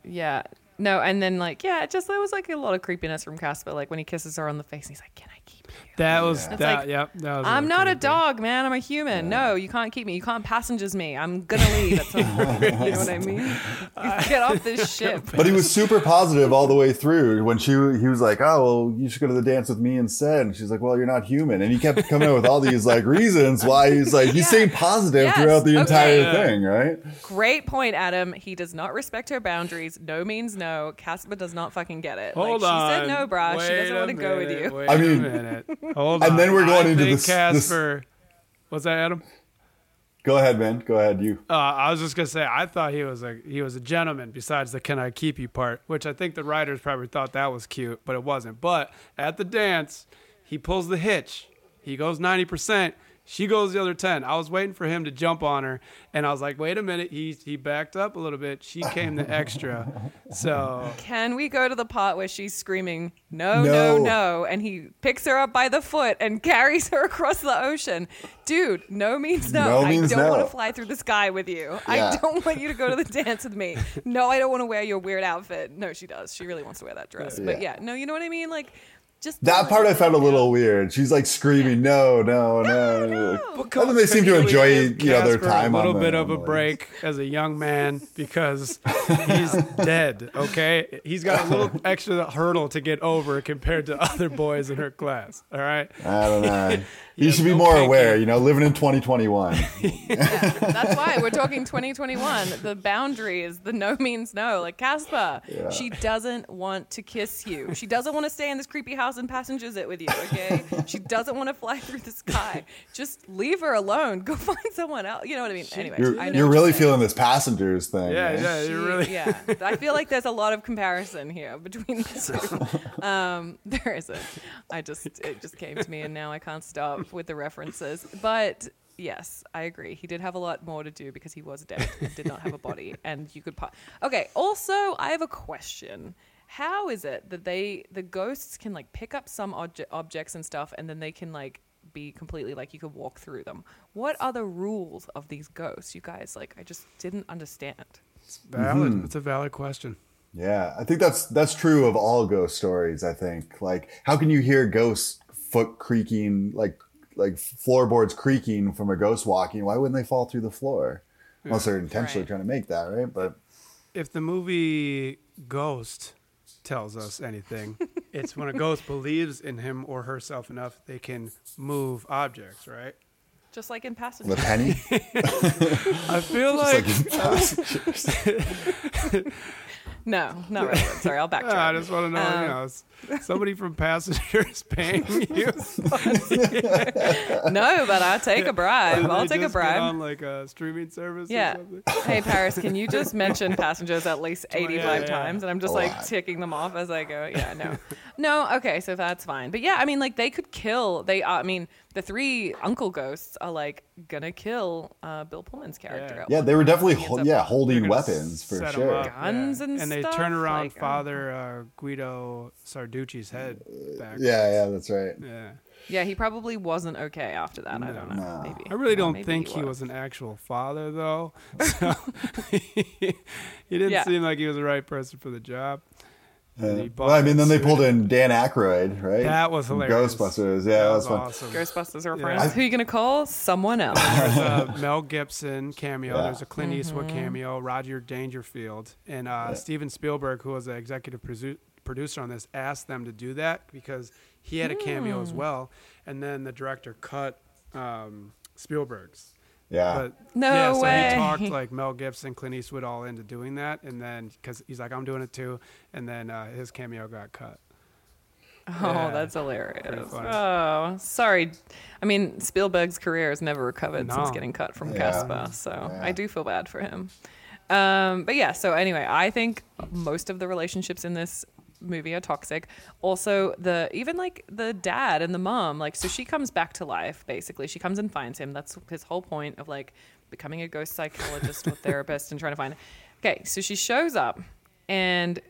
B: Yeah. No, and then like yeah, it just there was like a lot of creepiness from Casper. Like when he kisses her on the face, and he's like, "Can I keep you?"
A: That was
D: Yeah.
A: that.
B: Like,
A: yep. That was
B: I'm not a
A: creepy.
B: dog, man. I'm a human. No, you can't keep me. You can't passengers me. I'm gonna leave at some point. you know what I mean? Get off this ship.
D: But he was super positive all the way through. When she he was like, "Oh, well, you should go to the dance with me instead," and she's like, "Well, you're not human." And he kept coming up with all these like reasons why he's like he's
B: Yeah.
D: staying positive
B: Yes,
D: throughout the
B: okay.
D: entire
A: Yeah.
D: thing, right?
B: Great point, Adam. He does not respect her boundaries. No means no. Casper does not fucking get it.
A: Hold
B: like,
A: on.
B: She said no, brah. She doesn't want to go with you.
A: Wait
D: I
A: a
D: mean-
A: Hold
D: And
A: on.
D: then we're going
A: I
D: into this- this-
A: Casper. What's that, Adam?
D: Go ahead, man. Go ahead, you.
A: Uh, I was just gonna say I thought he was a he was a gentleman. Besides the "Can I keep you" part, which I think the writers probably thought that was cute, but it wasn't. But at the dance, he pulls the hitch. He goes ninety percent. She goes the other ten. I was waiting for him to jump on her, and I was like, "Wait a minute." He he backed up a little bit. She came the extra. So
B: Can we go to the part where she's screaming, no, no,
D: No.
B: no, and he picks her up by the foot and carries her across the ocean? Dude, no means no.
D: No means I
B: don't
D: no.
B: want to fly through the sky with you. I don't want you to go to the dance with me. No, I don't want to wear your weird outfit. No, she does. She really wants to wear that dress. But
D: Yeah.
B: yeah, no, you know what I mean? Like, just
D: That
B: don't
D: part I found a little
B: go.
D: weird. She's like screaming, "No, no, no!"
B: no.
D: And then they seem to enjoy, you know, their
A: Casper
D: time
A: A little
D: the-
A: bit of a break as a young man because he's dead. Okay, he's got a little extra hurdle to get over compared to other boys in her class. All right.
D: I don't know. You should be
A: no
D: more
A: pinky.
D: aware, you know, living in 2021.
B: Yeah, that's why we're talking 2021. The boundaries, the no means no. Like Casper,
D: Yeah.
B: she doesn't want to kiss you. She doesn't want to stay in this creepy house and passengers it with you. Okay, she doesn't want to fly through the sky. Just leave her alone. Go find someone else. You know what I mean? Anyway,
D: You're,
B: I know
D: you're
B: what
D: really
B: saying.
D: feeling this passengers thing.
A: Yeah,
D: right?
A: yeah, you're really.
B: yeah. I feel like there's a lot of comparison here between the two. Um, there isn't. I just it just came to me, and now I can't stop with the references. But yes, I agree. He did have a lot more to do because he was dead and did not have a body, and you could. Po- okay. Also, I have a question. How is it that they the ghosts can like pick up some obje- objects and stuff, and then they can like be completely like you could walk through them? What are the rules of these ghosts? You guys like I just didn't understand.
A: It's Valid.
D: Mm-hmm.
A: It's a valid question.
D: Yeah, I think that's that's true of all ghost stories. I think like how can you hear ghosts foot creaking like like floorboards creaking from a ghost walking? Why wouldn't they fall through the floor? Unless they're intentionally
B: Right.
D: trying to make that right. But
A: If the movie Ghost tells us anything, it's when a ghost believes in him or herself enough, they can move objects, right?
B: Just like in passengers.
D: the penny,
A: I feel like,
D: like.
B: No, not relevant. Sorry, I'll backtrack.
A: I just want to know,
B: Um,
A: you know, somebody from Passengers paying you.
B: no, but I'll take a bribe. I'll take a
A: just get
B: bribe.
A: on like a streaming service.
B: Yeah.
A: Or something?
B: Hey, Paris, can you just mention passengers at least 85
A: yeah, yeah.
B: times? And I'm just
D: A
B: like
D: lot.
B: ticking them off as I go. Yeah, no. No, okay, so that's fine. But yeah, I mean, like, they could kill, they, uh, I mean, the three uncle ghosts are like gonna kill uh, Bill Pullman's character.
A: Yeah.
D: Yeah, they were definitely
B: He ends
D: hol-
B: up-
D: yeah holding weapons for sure.
A: up,
B: Guns and
A: and they turn around
B: like, oh.
A: Father uh, Guido Sarducci's head back.
D: Yeah, yeah, that's right.
A: yeah.
B: Yeah, he probably wasn't okay after that. I don't know.
D: No.
B: Maybe.
A: I really don't
B: maybe
A: think he was. an actual father, though. So he didn't
B: Yeah.
A: seem like he was the right person for the job. And he
D: Yeah. Well, I mean, then they pulled in Dan Aykroyd, right?
A: That was hilarious.
D: Ghostbusters, yeah,
A: that
D: that
A: was
D: was fun.
A: awesome.
B: Ghostbusters
A: Yeah.
B: reference. Who are you gonna call? Someone else.
A: There's a Mel Gibson cameo.
D: Yeah.
A: There's a Clint Eastwood
B: Mm-hmm.
A: cameo. Roger Dangerfield and uh, Steven Spielberg, who was the executive produ- producer on this, asked them to do that because he had a cameo
B: Hmm.
A: as well. And then the director cut um, Spielberg's.
D: Yeah,
A: But
B: No
A: yeah, so he talked like Mel Gibson, Clint Eastwood all into doing that, and then because he's like, I'm doing it too, and then uh, his cameo got cut.
B: Oh,
A: Yeah.
B: that's hilarious. Oh, sorry. I mean, Spielberg's career has never recovered since getting cut from
D: Yeah.
B: Casper, so
D: Yeah.
B: I do feel bad for him. Um, but yeah, so anyway, I think most of the relationships in this movie are toxic. Also, the even like the dad and the mom, like so she comes back to life basically. She comes and finds him. That's his whole point of like becoming a ghost psychologist or therapist and trying to find. Okay, so she shows up and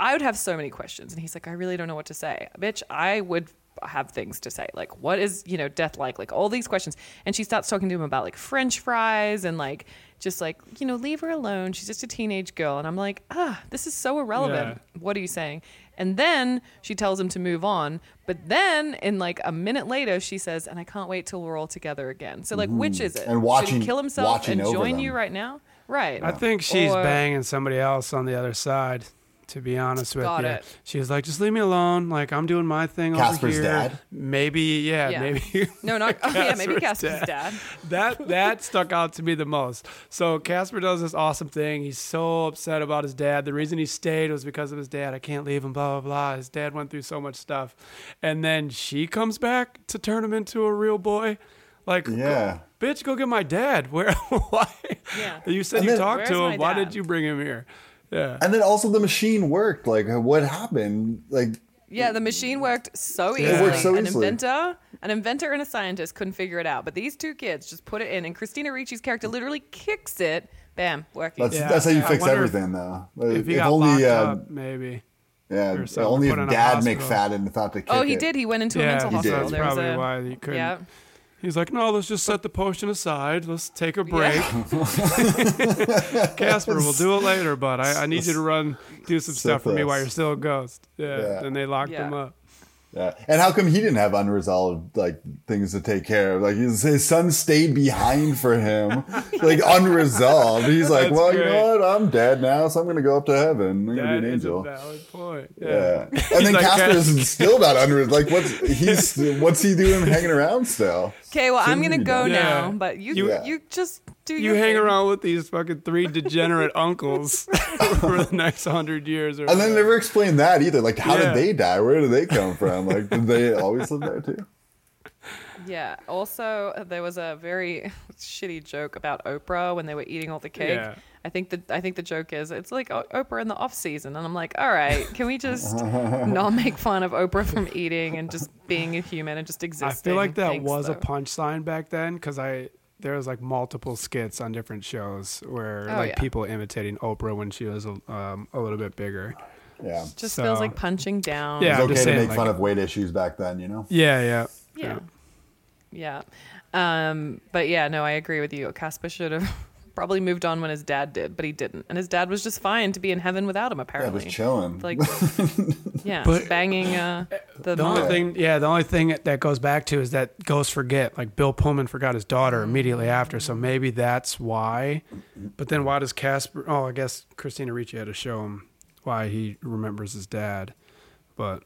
B: I would have so many questions. And he's like, I really don't know what to say. Bitch, I would have things to say. Like, what is, you know, death like? Like, all these questions. And she starts talking to him about like French fries and like, just like, you know, leave her alone. She's just a teenage girl. And I'm like, ah, this is so irrelevant. What are you saying? And then she tells him to move on. But then, in like a minute later, she says, and I can't wait till we're all together again. So, like, which is it?
D: Mm-hmm. And
B: Should
D: watching-
B: he kill himself and join
D: them.
B: you right now? Right.
A: I think she's
B: Or-
A: banging somebody else on the other side. To be honest with
B: Got
A: you,
B: it.
A: she was like, "Just leave me alone. Like I'm doing my thing
D: Casper's
A: over here."
D: dad?
A: Maybe, yeah,
B: Yeah.
A: maybe.
B: No, not, oh, yeah, maybe
A: Casper's
B: Casper's dad.
A: that that stuck out to me the most. So Casper does this awesome thing. He's so upset about his dad. The reason he stayed was because of his dad. I can't leave him. Blah blah blah. His dad went through so much stuff, and then she comes back to turn him into a real boy. Like,
D: Yeah.
A: go, bitch, go get my dad. Where? Why?
B: Yeah.
A: You said
D: And
A: you
D: then-
A: talked to him. Why did you bring him here? Yeah.
D: and then also the machine worked. Like, what happened? Like,
B: Yeah, the machine worked so
A: It
B: easily.
A: worked
D: so
B: an
D: easily.
B: inventor, an inventor and a scientist couldn't figure it out. But these two kids just put it in, and Christina Ricci's character literally kicks it. Bam, working.
D: that's
A: Yeah.
D: that's how you
A: I
D: fix
A: wonder if-
D: everything, though. Like,
A: If he
D: if
A: got
D: only,
A: locked
D: uh,
A: up, maybe.
D: yeah,
A: or something,
D: only
A: put
D: if
A: in a
D: Dad
A: hospital.
D: McFadden thought to kick
B: oh, he
D: it.
B: did. He went into a
A: Yeah,
B: mental
D: He
B: hospital.
A: that's
B: There was
A: probably
B: a,
A: why he couldn't.
B: yeah.
A: He's like, no, let's just set the potion aside. Let's take a break. Casper, we'll do it later, but I, I need you to run, do some stuff for me while you're still a ghost. Yeah.
D: Yeah.
A: Then they locked
B: Yeah.
A: him up.
D: Yeah. And how come he didn't have unresolved like things to take care of? Like his, his son stayed behind for him, like unresolved. He's like,
A: That's
D: well, you know what? I'm dead now, so I'm gonna go up to heaven. I'm gonna be an
A: a
D: angel.
A: valid point.
D: Yeah.
A: Yeah.
D: And then
A: like,
D: is still not unresolved. Like, what's he's what's he doing hanging around still?
B: Okay, well, I'm gonna go
D: done.
B: now, but you,
A: You-
B: you, just do
A: You
B: your
A: hang
B: thing.
A: around with these fucking three degenerate uncles for the next hundred years. Or
D: And then
A: whatever.
D: never explain that either. Like, how
A: Yeah.
D: did they die? Where did they come from? Like, did they always live there too?
B: Yeah. Also, there was a very shitty joke about Oprah when they were eating all the cake.
A: Yeah.
B: I think the I think the joke is it's like Oprah in the off season, and I'm like, all right, can we just not make fun of Oprah from eating and just being a human and just existing?
A: I feel like that
B: Thanks,
A: was a punchline back then because I there was like multiple skits on different shows where
B: Oh,
A: like
B: yeah.
A: people imitating Oprah when she was a, um, a little bit bigger.
D: Yeah.
B: Just
A: so-
B: feels like punching down.
A: Yeah,
D: It's okay
A: just
D: to make
A: like-
D: fun of weight issues back then, you know?
A: Yeah, yeah,
B: Yeah. Yeah. Um, but yeah, no, I agree with you. Casper should have probably moved on when his dad did, but he didn't. And his dad was just fine to be in heaven without him,
D: Yeah,
B: apparently.
D: just chilling.
B: like, yeah,
A: But-
B: banging uh, the,
A: The
B: mom.
A: only thing, yeah, the only thing that goes back to is that ghosts forget. Like Bill Pullman forgot his daughter immediately after, so maybe that's why. But then why does Casper? Oh, I guess Christina Ricci had to show him why he remembers his dad. But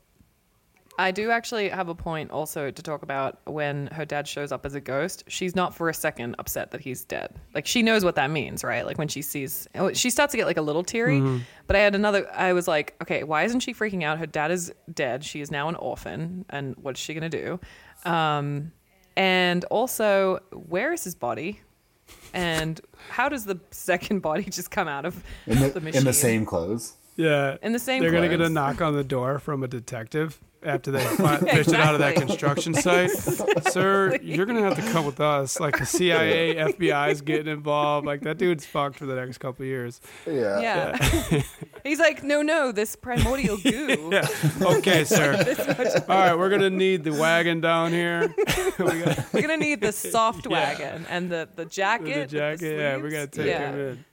B: I do actually have a point also to talk about when her dad shows up as a ghost. She's not for a second upset that he's dead. Like she knows what that means, right? Like when she sees, oh, she starts to get like a little teary. But I had another. I was like, okay, why isn't she freaking out? Her dad is dead. She is now an orphan, and what's she gonna do? Um, and also, where is his body? And how does the second body just come out of
D: In
B: the,
D: the,
B: machine?
D: in the same clothes.
A: Yeah.
B: In the same
A: They're gonna get a knock on the door from a detective after they fi- fish it out of that construction site. Sir, you're gonna have to come with us. Like the CIA, FBI is getting involved. Like that dude's fucked for the next couple of years.
D: Yeah.
B: Yeah. He's like, no, no, this primordial goo.
A: Yeah. Okay, sir. All right, we're gonna need the wagon down here. we got
B: We're gonna need the soft wagon and the the jacket.
A: the
B: with
A: jacket. yeah, we
B: sleeves.
A: gotta take
B: yeah.
A: him in.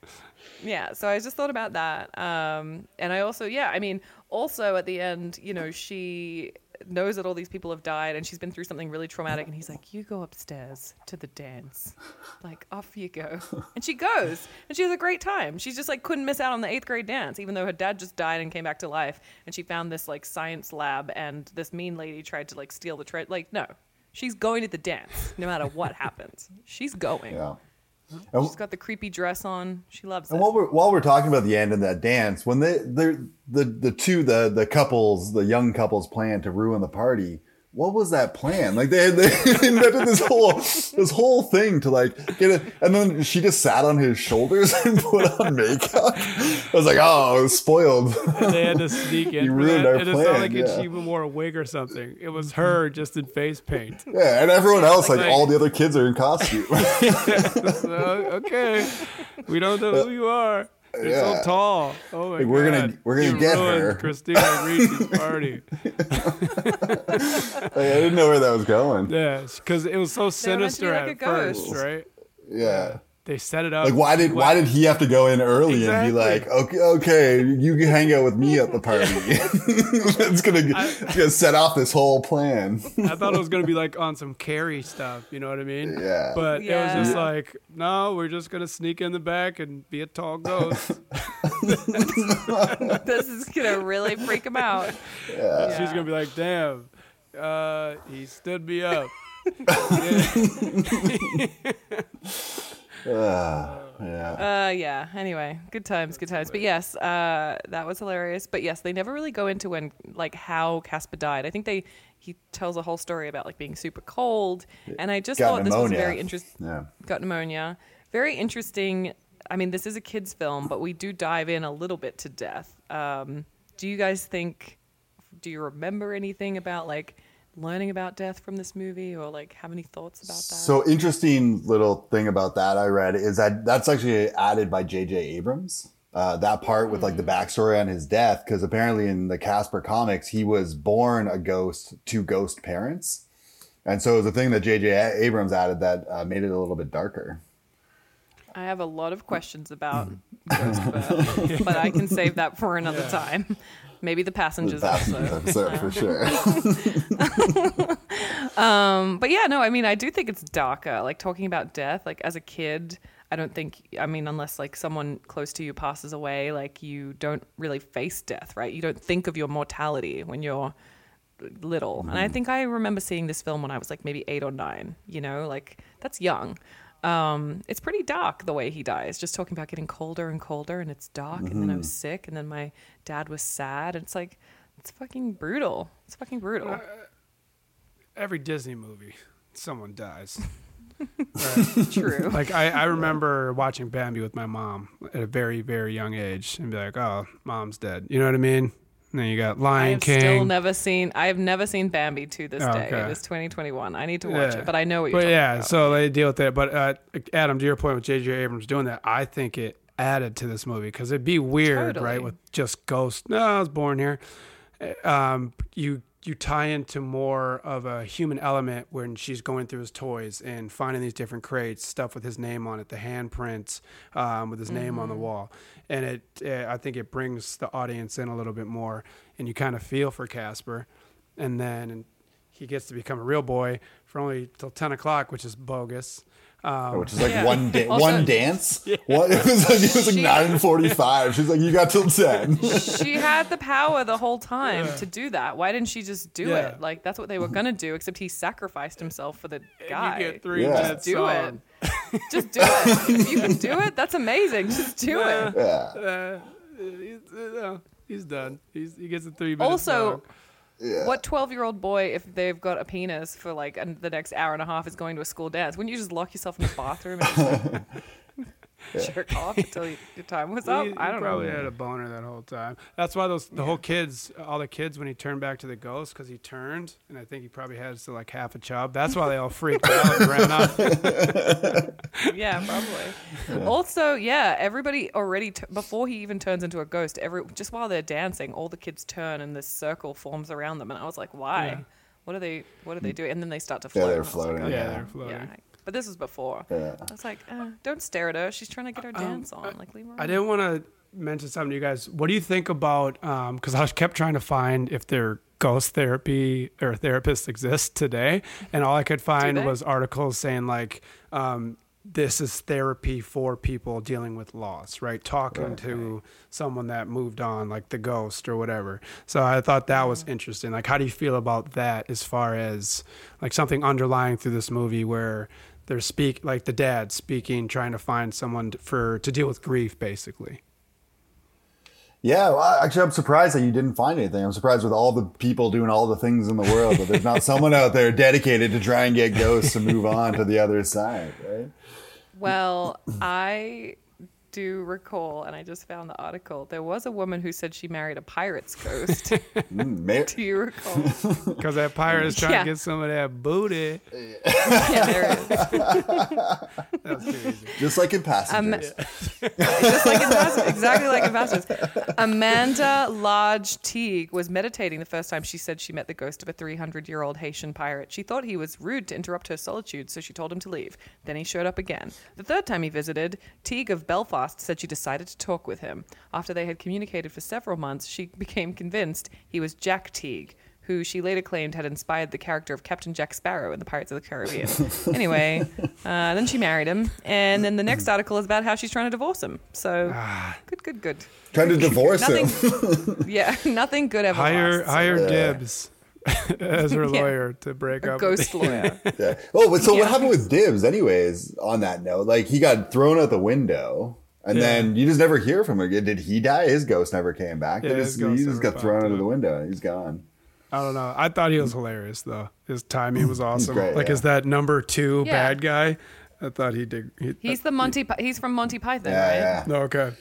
B: Yeah, so I just thought about that. Um, and I also, yeah, I mean, also at the end, you know, she knows that all these people have died and she's been through something really traumatic. And he's like, You go upstairs to the dance. Like, off you go. And she goes and she has a great time. She's just like, couldn't miss out on the eighth grade dance, even though her dad just died and came back to life. And she found this like science lab and this mean lady tried to like steal the trade. Like, no, she's going to the dance no matter what happens. She's going.
D: Yeah. And,
B: She's got the creepy dress on. She loves
D: and
B: it.
D: while we're while we're talking about the end and that dance, when they the the the two the the couples the young couples plan to ruin the party, what was that plan? Like they they invented this whole this whole thing to like get it, and then she just sat on his shoulders and put on makeup. I was like, oh, spoiled.
A: And they had to sneak in
D: You ruined
A: that.
D: our
A: It just sounded
D: plan,
A: like
D: yeah.
A: she even wore a wig or something. It was her just in face paint.
D: Yeah, and everyone else, like,
A: Like-
D: all the other kids, are in costume.
A: So, okay, we don't know who uh, you are. You're
D: Yeah.
A: so tall. Oh my
D: Like, we're gonna- we're gonna
A: You
D: get
A: ruined
D: her.
A: Christina Ricci's party.
D: Like, I didn't know where that was going.
A: Yeah, because it was so
B: meant to be
A: sinister
B: like
A: at
B: a ghost.
A: first, right?
D: Yeah.
A: They set it up.
D: Like why did why did he have to go in early and be like, okay, okay, you can hang out with me at the party. it's gonna it's gonna set off this whole plan.
A: I thought it was gonna be like on some carry stuff. You know what I mean?
D: Yeah.
A: But it was just like, no, we're just gonna sneak in the back and be a tall ghost.
B: this is gonna really freak him out. Yeah.
A: She's gonna be like, damn, uh, he stood me up.
D: Ah, yeah.
B: Uh, yeah. Anyway, good times, good times. But yes, uh, that was hilarious. But yes, they never really go into when like how Casper died. I think they he tells a whole story about like being super cold, and I just
D: Got
B: thought this was very interesting.
D: Yeah.
B: Got pneumonia. Very interesting. I mean, this is a kids' film, but we do dive in a little bit to death. Um, do you guys think? Do you remember anything about like learning about death from this movie, or like have any thoughts about that?
D: So interesting little thing about that I read is that that's actually added by J.J. Abrams. Uh, that part with like the backstory on his death, because apparently in the Casper comics he was born a ghost to ghost parents, and so it was a thing that J.J. Abrams added that uh, made it a little bit darker.
B: I have a lot of questions about Ghostbird, but I can save that for another time. Maybe the passengers also.
D: episode for sure.
B: Um, but yeah, no, I mean, I do think it's darker. Like talking about death, like as a kid, I don't think, I mean, unless like someone close to you passes away, like you don't really face death, right? You don't think of your mortality when you're little. And I think I remember seeing this film when I was like maybe eight or nine, you know, like that's young. Um, it's pretty dark the way he dies, just talking about getting colder and colder and it's dark. And then I was mm-hmm. sick and then my dad was sad. And it's like, it's fucking brutal. It's fucking brutal.
A: Uh, every Disney movie, someone dies.
B: Uh, True.
A: Like I, I remember watching Bambi with my mom at a very, very young age, and be like, "Oh, mom's dead." You know what I mean? And then you got
B: I
A: Lion
B: have
A: King.
B: still never seen. I have never seen Bambi to this
A: Oh,
B: day.
A: okay.
B: It is 2021. I need to watch
A: Yeah.
B: it, but I know what you're
A: But
B: talking
A: yeah,
B: about.
A: so they deal with that. But uh, Adam, to your point with J.J. Abrams doing that, I think it added to this movie because it'd be weird,
B: Totally.
A: right, with just ghosts. No, I was born here. Uh, Um, you you tie into more of a human element when she's going through his toys and finding these different crates, stuff with his name on it, the handprints um, with his name
B: Mm-hmm.
A: on the wall, and it. Uh, I think it brings the audience in a little bit more, and you kind of feel for Casper, and then and he gets to become a real boy for only till ten o'clock, which is bogus. Um,
D: which is like
B: Yeah.
D: one da-
B: Also-
D: one dance. What it was like it was like
B: She-
D: nine and forty five. She's like, you got till ten.
B: she had the power the whole time to do that. Why didn't she just do
A: Yeah.
B: it? Like that's what they were gonna do, except he sacrificed himself for the guy.
A: You get three
D: Yeah.
A: minutes.
B: do it. Just do it. if you can do it, that's amazing. Just do it.
D: yeah.
A: Uh, he's, uh, he's done. He's, he gets a three minutes.
B: Also,
A: song.
D: Yeah.
B: what 12 year old boy, if they've got a penis for like an- the next hour and a half, is going to a school dance? Wouldn't you just lock yourself in the bathroom and just, like, jerk off until you, your time was up?
A: He,
B: I don't
A: probably
B: know.
A: had a boner that whole time. That's why those the whole kids, all the kids, when he turned back to the ghost, because he turned, and I think he probably had to like half a chub. That's why they all freaked out and ran off.
B: Yeah, probably. Also, yeah, everybody already t- before he even turns into a ghost, every just while they're dancing, all the kids turn and this circle forms around them, and I was like, why?
A: Yeah.
B: What are they? What are they mm. doing? And then they start to
D: Yeah,
B: float.
D: they're
B: and I was like,
D: floating,
B: oh,
A: Yeah,
D: Yeah.
A: they're floating.
B: Yeah. But this was before.
D: Yeah.
B: I was like, uh, don't stare at her. She's trying to get her dance on. Like, leave her.
A: Um, I didn't want to mention something to you guys. What do you think about? Because I kept trying to find if their ghost therapy or therapists exist today, and all I could find was articles saying like, um, "This is therapy for people dealing with loss." Right, talking to someone that moved on, like the ghost or whatever. So I thought that was interesting. Like, how do you feel about that as far as like something underlying through this movie where they're speak like the dad speaking, trying to find someone to, for to deal with grief, basically.
D: Yeah, well, actually, I'm surprised that you didn't find anything. I'm surprised with all the people doing all the things in the world that there's not someone out there dedicated to try and get ghosts to move on to the other side, right?
B: Well, I do recall, and I just found the article. There was a woman who said she married a pirate's ghost.
D: Mm,
B: do you recall?
A: Because that pirate is trying
B: Yeah.
A: to get some of that booty.
B: yeah, there it is.
A: That's too easy.
D: just like in passengers.
B: Just like in Bastards, exactly like in Bastards. Amanda Large Teague was meditating the first time she said she met the ghost of a 300 year old Haitian pirate. She thought he was rude to interrupt her solitude, so she told him to leave. Then he showed up again. The third time he visited, Teague of Belfast said she decided to talk with him. After they had communicated for several months, she became convinced he was Jack Teague. Who she later claimed had inspired the character of Captain Jack Sparrow in the Pirates of the Caribbean. anyway, uh, then she married him, and then the next article is about how she's trying to divorce him. So good, good, good.
D: Trying to divorce him.
B: Nothing, yeah, nothing good ever.
A: Hire
B: lasts.
A: hire dibs as her
B: Yeah.
A: lawyer to break
B: a
A: up.
B: ghost lawyer.
D: Yeah. Oh, but so
B: Yeah.
D: what happened with Dibs, anyways? On that note, like he got thrown out the window, and
A: Yeah.
D: then you just never hear from him again. Did he die? His ghost never came back.
A: Yeah,
D: They
A: his
D: just,
A: ghost
D: he just got thrown out of the window. and He's gone.
A: I don't know. I thought he was hilarious though. His timing was awesome.
D: great,
A: like
D: yeah.
A: is that number two
B: Yeah.
A: bad guy? I thought he did. He,
B: He's the Monty. Pi- He's from Monty Python,
D: Yeah,
B: right?
D: yeah.
A: no okay.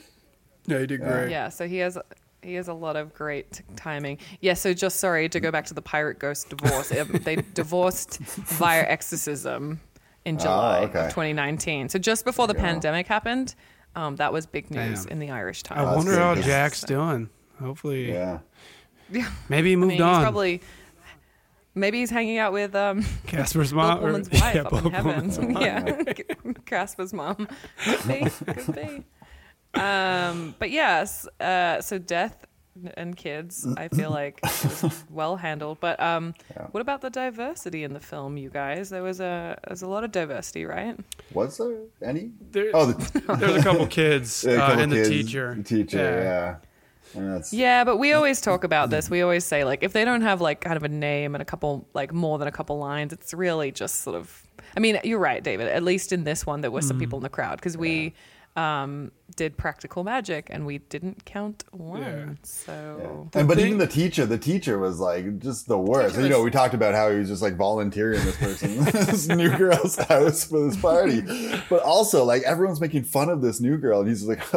A: Yeah, he did great.
B: Yeah, so he has he has a lot of great timing. Yeah, so just sorry to go back to the pirate ghost divorce. Um, they divorced via exorcism in July
D: Oh, okay.
B: of 2019. So just before the
D: There
B: pandemic happened, um, that was big news
A: Damn.
B: in the Irish Times.
D: I
A: wonder how
D: Yeah.
A: Jack's doing. Hopefully,
D: Yeah.
B: Yeah.
A: maybe he
B: I
A: moved
B: mean,
A: on.
B: he's probably maybe he's hanging out with um,
A: Casper's mom. or-
B: Woman's wife
A: yeah,
B: up in
A: Bob
B: heaven.
A: Woman's mom.
B: yeah, Casper's mom. Could be, could be. Um, but yes, uh, so death and kids, I feel like well handled. But um,
D: Yeah.
B: what about the diversity in the film, you guys? There was a there's a lot of diversity, right?
D: Was there any?
A: There-
D: Oh, the,
A: There's a couple kids
D: a
A: uh,
D: couple
A: and the teacher.
D: The teacher, yeah. And that's,
B: Yeah, but we always talk about this. We always say like if they don't have like kind of a name and a couple like more than a couple lines, it's really just sort of. I mean, you're right, David. At least in this one, there were some people in the crowd because we um, did practical magic and we didn't count one.
A: Yeah.
B: So
D: And but
A: thing-
D: even the teacher, the teacher was like just the worst.
B: Teacher
D: you know, we talked about how he was just like volunteering this person, this new girl's house for this party. But also, like everyone's making fun of this new girl, and he's just like,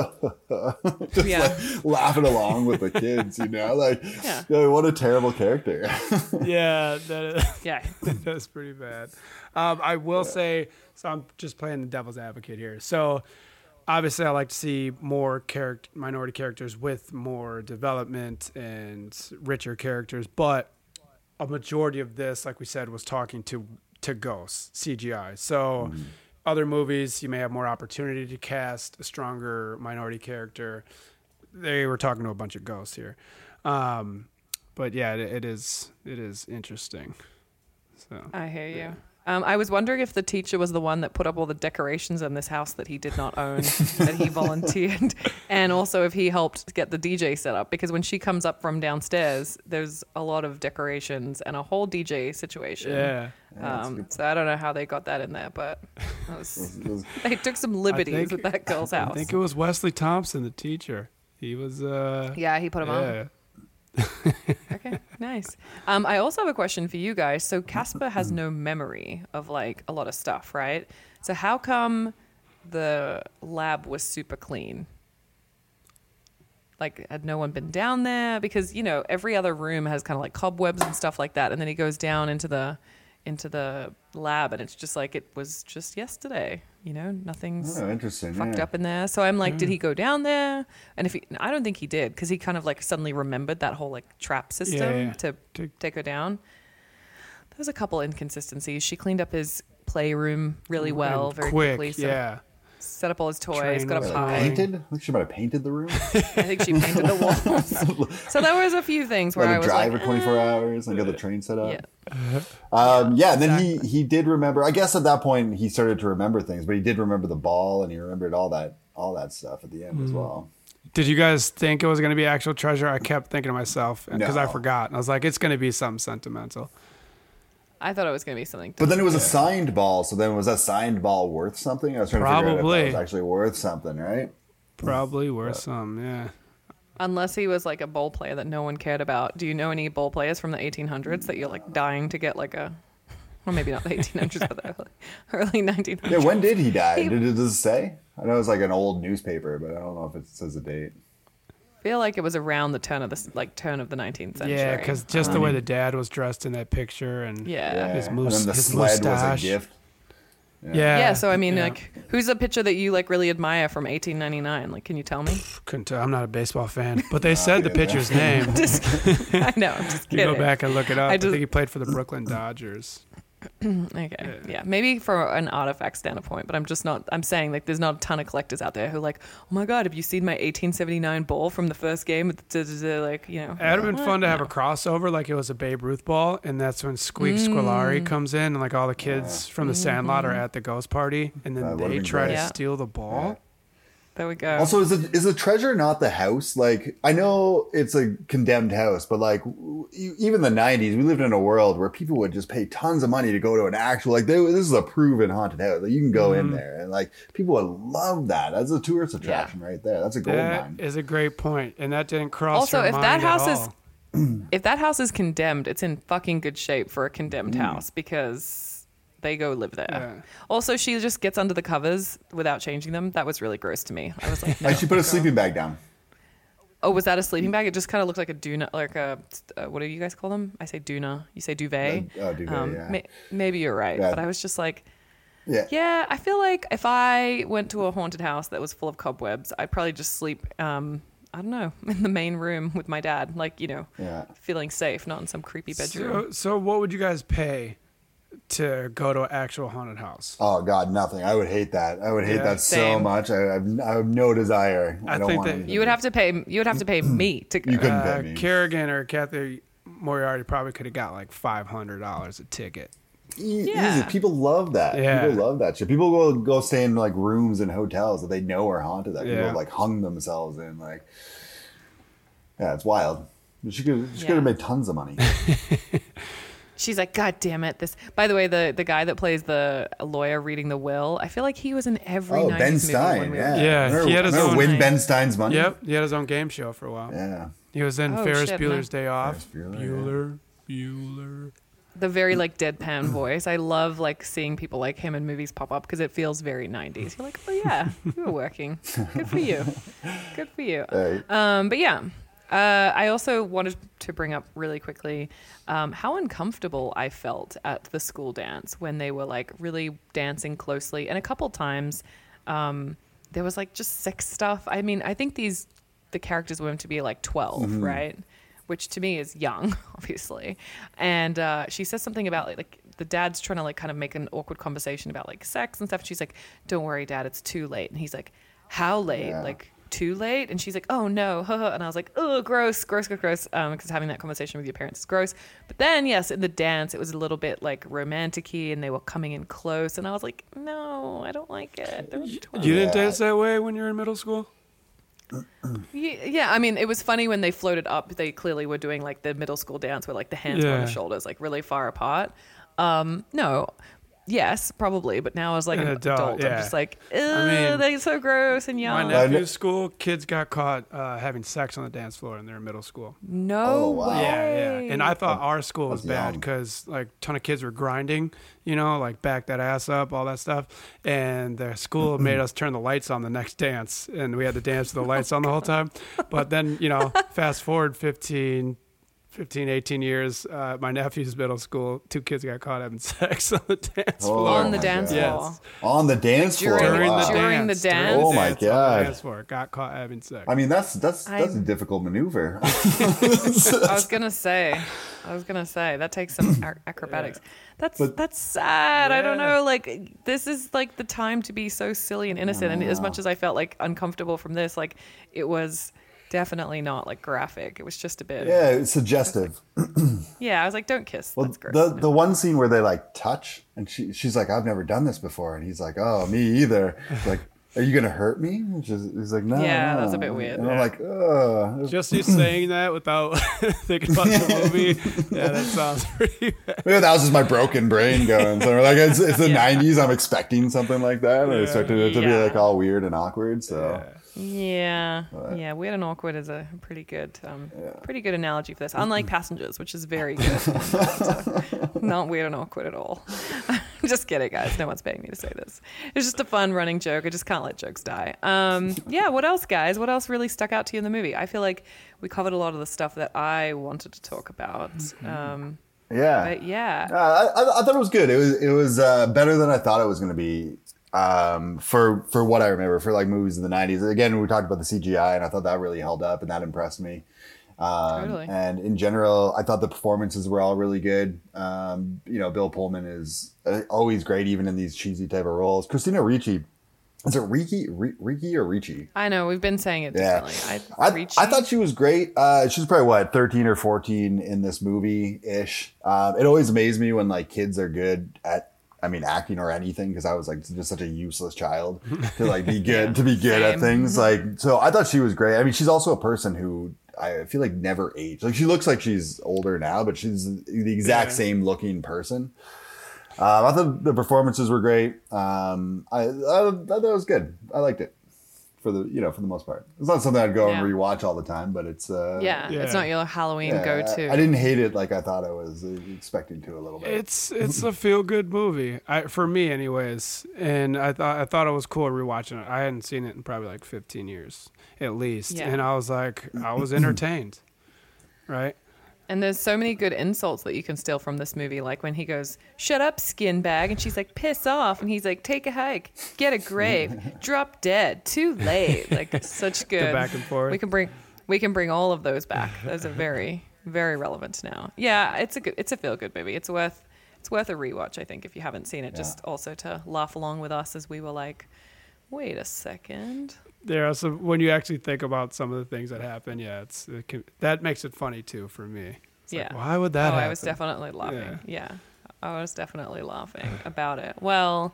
D: just
B: Yeah.
D: like laughing along with the kids. You know, like,
B: Yeah.
D: yeah, what a terrible character.
A: Yeah, that
B: yeah,
A: that's pretty bad. Um, I will say, so I'm just playing the devil's advocate here. So obviously, I like to see more character minority characters with more development and richer characters, but a majority of this, like we said, was talking to to ghosts CGI. So. Other movies, you may have more opportunity to cast a stronger minority character. They were talking to a bunch of ghosts here, um, but yeah, it, it is it is interesting. So
B: I hear you. Um, I was wondering if the teacher was the one that put up all the decorations in this house that he did not own, that he volunteered, and also if he helped get the DJ set up. Because when she comes up from downstairs, there's a lot of decorations and a whole DJ situation.
A: Yeah.
B: Um, so I don't know how they got that in there, but was, they took some liberties
A: think-
B: with that girl's house.
A: I think it was Wesley Thompson, the teacher. He was. uh
B: yeah, he put him on. Okay, nice. Um, I also have a question for you guys. So Casper has no memory of like a lot of stuff, right? So how come the lab was super clean? Like, had no one been down there? Because you know every other room has kind of like cobwebs and stuff like that, and then he goes down into the into the lab, and it's just like it was just yesterday. You know, nothing's
D: Oh, interesting.
B: fucked
D: yeah.
B: up in there. So I'm like, did hmm. he go down there? And if he, I don't think he did because he kind of like suddenly remembered that whole like trap system
A: Yeah, yeah.
B: to
A: To-
B: take her down. There was a couple inconsistencies. She cleaned up his playroom really mm,
A: well,
B: very
A: quick.
B: quickly. Set,
A: yeah.
B: Set up all his toys,
A: Train
B: got a pie.
D: painted? I think she might have painted the room.
B: I think she painted the walls. so there was a few things where
D: Let
B: I
D: her
B: was
D: drive
B: like,
D: for 24
B: eh.
D: hours and get the train set up.
B: Yeah.
D: Um, yeah, and then he he did remember. I guess at that point he started to remember things, but he did remember the ball and he remembered all that all that stuff at the end
B: Mm.
D: as well.
A: Did you guys think it was going to be actual treasure? I kept thinking to myself because I forgot. And I was like, it's going to be something sentimental.
B: I thought it was going to be something.
D: But then it was a signed ball, so then was that signed ball worth something? I was trying to figure out if
A: Probably.
D: that was actually worth something, right?
A: Probably worth some. Yeah.
B: Unless he was like a ball player that no one cared about. Do you know any ball players from the 1800s that you're like dying to get like a, well, maybe not the 1800s, but the early, early 1900s?
D: Yeah, when did he die?
B: He-
D: Did does it say? I know it's like an old newspaper, but I don't know if it says a date.
B: I feel like it was around the turn of the like turn of the 19th century.
A: Yeah, because just the way the um, dad was dressed in that picture and
B: Yeah.
A: His moose-
D: then the
A: his
D: sled
A: mustache.
D: was a gift.
A: yeah,
B: Yeah, so I mean,
A: yeah.
B: like, who's a picture that you like really admire from 1899? Like, can you tell me?
A: couldn't tell. I'm not a baseball fan, but they said the pitcher's name.
B: Just, I know, I'm just
A: You go back and look it up.
B: I
A: I, think he played for the Brooklyn Dodgers.
B: Okay, yeah. maybe for an artifact standpoint, but I'm just not. I'm saying like, there's not a ton of collectors out there who are like, oh my god, have you seen my 1879 ball from the first game? Like, you know,
A: It would have been
B: what?
A: fun to have a crossover, like it was a Babe Ruth ball, and that's when Squeak
B: Mm.
A: Squilari comes in, and like all the kids from the Sandlot
B: Mm-hmm.
A: are at the ghost party, and then
D: would've
A: they try
D: great.
A: to
B: Yeah.
A: steal the ball.
B: There we go.
D: Also, is the is the treasure not the house? Like, I know it's a condemned house, but like, w- even the '90s, we lived in a world where people would just pay tons of money to go to an actual like. They, this is a proven haunted house. Like, you can go
A: Mm-hmm.
D: in there, and like people would love that. That's a tourist attraction right there. That's a gold
A: That
D: mine.
A: is a great point, and that didn't cross.
B: Also, if that
A: mind at
B: house is if that house is condemned, it's in fucking good shape for a condemned
D: Mm.
B: house because they go live there.
A: Yeah.
B: Also, she just gets under the covers without changing them. That was really gross to me. I was like, no.
D: Like, she put a sleeping bag down.
B: oh, was that a sleeping bag? It just kind of looked like a duna, like a uh, what do you guys call them? I say duna. You say duvet.
D: Uh, oh, duvet, yeah.
B: may- maybe you're right,
D: Yeah.
B: but I was just like.
D: Yeah.
B: Yeah, I feel like if I went to a haunted house that was full of cobwebs, I'd probably just sleep. Um, I don't know, in the main room with my dad, like you know,
D: Yeah.
B: feeling safe, not in some creepy bedroom.
A: So, so what would you guys pay to go to an actual haunted house?
D: Oh God, nothing. I would hate that. I would hate
A: Yeah.
D: that so much. I, I, have, I have no desire. I,
A: I
D: don't
A: think
D: want
A: that
B: You would have to pay. You would have to pay me to go.
D: You couldn't
A: Uh,
D: pay me.
A: Carrigan or Cathy Moriarty probably could have got like five hundred dollars a ticket.
D: E-
B: Yeah.
D: Easy. People love that.
A: Yeah.
D: People love that shit. People go go stay in like rooms and hotels that they know are haunted. That people
A: Yeah.
D: have, like hung themselves in. Like, yeah, it's wild. She could she
B: Yeah.
D: could have made tons of money.
B: She's like, God damn it! This. By the way, the the guy that plays the lawyer reading the will, I feel like he was in every.
D: oh,
B: 90s
D: Ben
B: movie
D: Stein.
B: when we were-
D: Yeah,
A: Yeah,
D: Remember,
A: he had his own-
D: win Ben Stein's money.
A: Yep, he had his own game show for a while.
D: Yeah.
A: He was in
B: Oh,
A: Ferris
B: shit,
A: Bueller's
B: no.
A: Day Off.
D: Ferris Bueller,
A: Bueller, Bueller.
B: The very like deadpan voice. I love like seeing people like him in movies pop up because it feels very 90s. You're like, oh yeah, you were working. Good for you. Good for you.
D: Right.
B: Um, but yeah, uh, I also wanted to bring up really quickly um, how uncomfortable I felt at the school dance when they were like really dancing closely, and a couple times um, there was like just sex stuff. I mean, I think these the characters were meant to be like 12 right? Which to me is young, obviously. And uh, she says something about like, like the dad's trying to like kind of make an awkward conversation about like sex and stuff. She's like, "Don't worry, dad, it's too late." And he's like, "How late?
D: Yeah.
B: Like." Too late. And she's like, oh no, and I was like, oh, gross, gross, gross, gross, because having that conversation with your parents is gross. But then, yes, in the dance, it was a little bit like romantic-y, and they were coming in close, and I was like, no, I don't like it. They're
A: You didn't dance that way when you were in middle school?
B: Yeah, yeah, I mean, it was funny when they floated up. They clearly were doing like the middle school dance where like the hands were on the shoulders, like really far apart. Um, no, yes, probably, but now as like
A: An
B: an
A: adult,
B: adult,
A: yeah.
B: I'm just like, Ugh,
A: mean,
B: they're so gross and
A: My
B: young.
D: Yeah, I
A: nephew's school, kids got caught uh, having sex on the dance floor, and they're in middle school.
B: no
D: Oh, wow.
B: way.
A: Yeah, yeah. And I thought our school was
D: That's
A: bad because like a ton of kids were grinding, you know, like back that ass up, all that stuff. And the school made us turn the lights on the next dance, and we had to dance with the lights on the whole time. But then, you know, fast forward 15, 15 18 years, uh, my nephew's middle school, two kids got caught having sex on the dance
D: Oh,
A: floor.
B: on the dance
D: God.
B: floor.
D: On the dance floor.
B: During-
A: During
D: wow.
A: the
B: During the
A: dance. during?
D: Oh my
A: dance
D: God.
A: dance floor, got caught having sex.
D: I mean, that's that's that's a
B: I-
D: difficult maneuver.
B: I was gonna say, I was gonna say that takes some ac- acrobatics. That's
D: But-
B: that's sad. I don't know. Like this is like the time to be so silly and innocent. And as much as I felt like uncomfortable from this, like it was definitely not like graphic. It was just a bit.
D: yeah, it's suggestive.
B: Yeah, I was like, don't kiss.
D: Well,
B: That's gross.
D: the the one scene where they like touch, and she she's like, "I've never done this before," and he's like, "Oh, me either." Like, are you gonna hurt me? And he's like, "No."
B: Yeah,
D: no."
B: that's a bit weird.
D: And I'm like, "Ugh."
A: Just you saying that without thinking about the movie, yeah, that sounds pretty bad.
D: Maybe that was just my broken brain going. So like, it's, it's the
B: Yeah.
D: '90s. I'm expecting something like that. and I expected it to be like all weird and awkward. So
B: Yeah, yeah. Weird and awkward is a pretty good, um, pretty good analogy for this. Unlike passengers, which is very good, But, uh, not weird and awkward at all. just kidding, guys. No one's paying me to say this. It's just a fun running joke. I just can't let jokes die. Um, yeah. What else, guys? What else really stuck out to you in the movie? I feel like we covered a lot of the stuff that I wanted to talk about. Um,
D: yeah,
B: but yeah,
D: Uh, I, I, I thought it was good. It was it was uh, better than I thought it was going to be. Um, for for what I remember, for like movies in the '90s. Again, we talked about the CGI, and I thought that really held up, and that impressed me. Um,
B: Totally.
D: And in general, I thought the performances were all really good. Um, you know, Bill Pullman is uh, always great, even in these cheesy type of roles. Christina Ricci, is it Ricci, Ri- Ricci or Ricci?
B: I know we've been saying it
D: Yeah.
B: differently. I,
D: I, I thought she was great. Uh, she was probably what thirteen or fourteen in this movie ish. Um, it always amazed me when like kids are good at, I mean, acting or anything because I was like just such a useless child to like be good to be good at things. Like so, I thought she was great. I mean, she's also a person who I feel like never aged. Like she looks like she's older now, but she's the exact
A: Yeah.
D: same looking person. Um, I thought the performances were great. Um, I, I, I thought it was good. I liked it for the you know for the most part. It's not something I'd go
B: Yeah.
D: and rewatch all the time, but it's uh,
B: yeah,
A: Yeah.
B: it's not your Halloween
D: yeah,
B: go-to.
D: I, I didn't hate it like I thought I was uh, expecting to a little bit.
A: It's it's a feel good movie, I, for me, anyways. And I thought I thought it was cool rewatching it. I hadn't seen it in probably like 15 years, at least.
B: Yeah.
A: And I was like, I was entertained, right?
B: And there's so many good insults that you can steal from this movie, like when he goes, "Shut up, skin bag," and she's like, "Piss off," and he's like, "Take a hike, get a grave, drop dead, too late." Like such good
A: back and forth.
B: We can bring we can bring all of those back. Those are very very relevant now. Yeah, it's a good it's a feel good movie. It's worth it's worth a rewatch. I think if you haven't seen it, just also to laugh along with us as we were like, "Wait a second.
A: There are some when you actually think about some of the things that happen. Yeah, it's it can, that makes it funny too for me. It's like,
B: Yeah.
A: why would that
B: oh,
A: happen?
B: I was definitely laughing. Yeah. I was definitely laughing about it. Well,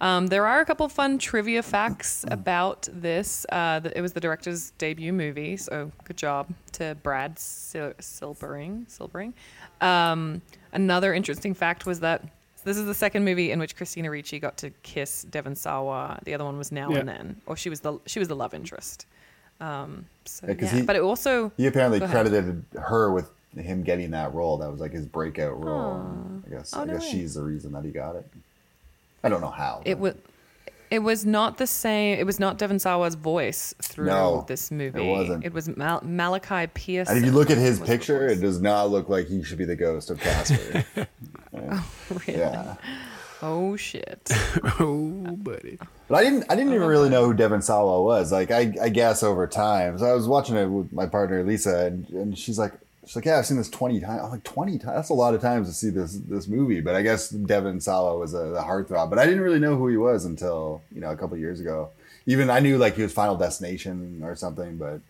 B: um, there are a couple fun trivia facts about this. Uh, it was the director's debut movie, so good job to Brad Sil- Silberling. Silberling. Um, another interesting fact was that this is the second movie in which Christina Ricci got to kiss Devon Sawa. The other one was Now
A: Yeah.
B: and Then, or she was the she was the love interest. Um, so,
D: Yeah, 'cause
B: yeah.
D: he-
B: but it also
D: he apparently credited her with him getting that role. That was like his breakout role. and I guess
B: Oh,
D: I
B: no
D: guess
B: way.
D: she's the reason that he got it. I don't know how.
B: It
D: but-
B: was. It was not the same. It was not Devon Sawa's voice through
D: No,
B: this movie.
D: it wasn't.
B: It was Mal- Malachi Pierce.
D: And if you look at his picture, it does not look like he should be the ghost of Casper.
B: Oh, really?
D: yeah.
B: Oh shit!
A: oh, buddy.
D: But I didn't I didn't even oh, really know who Devon Sawa was. Like I, I guess over time. So I was watching it with my partner Lisa and, and she's like, she's like, yeah, I've seen this twenty times. I'm like, twenty times. That's a lot of times to see this this movie. But I guess Devon Sawa was a, a heartthrob. But I didn't really know who he was until you know a couple years ago. Even I knew like he was Final Destination or something, but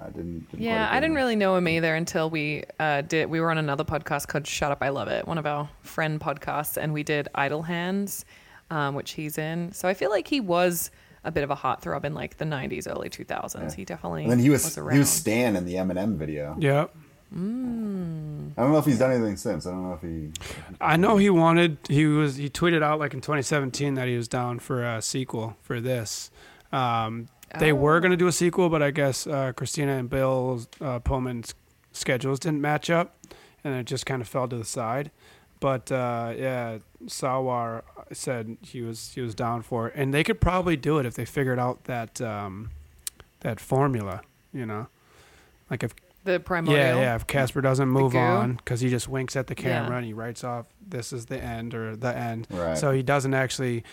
D: I didn't. didn't
B: Yeah, I didn't really know him either until we uh, did. We were on another podcast called "Shut Up, I Love It," one of our friend podcasts, and we did "Idle Hands," um, which he's in. So I feel like he was a bit of a heartthrob in like the '90s, early 2000s. He definitely
D: And then he was,
B: around.
D: he was Stan in the Eminem video.
A: Yep.
D: I don't know if he's done anything since. I don't know if he.
A: I know he wanted. He was. He tweeted out like in 2017 that he was down for a sequel for this. Um, they were going to do a sequel, but I guess uh, Christina and Bill uh, Pullman's schedules didn't match up, and it just kind of fell to the side. But uh, yeah, Sawa said he was he was down for it, and they could probably do it if they figured out that um, that formula. You know, like if
B: the primordial.
A: yeah, yeah. If Casper doesn't move
B: goo?
A: on because he just winks at the camera
B: Yeah.
A: and he writes off, "This is the end" or "the end."
D: Right.
A: So he doesn't actually,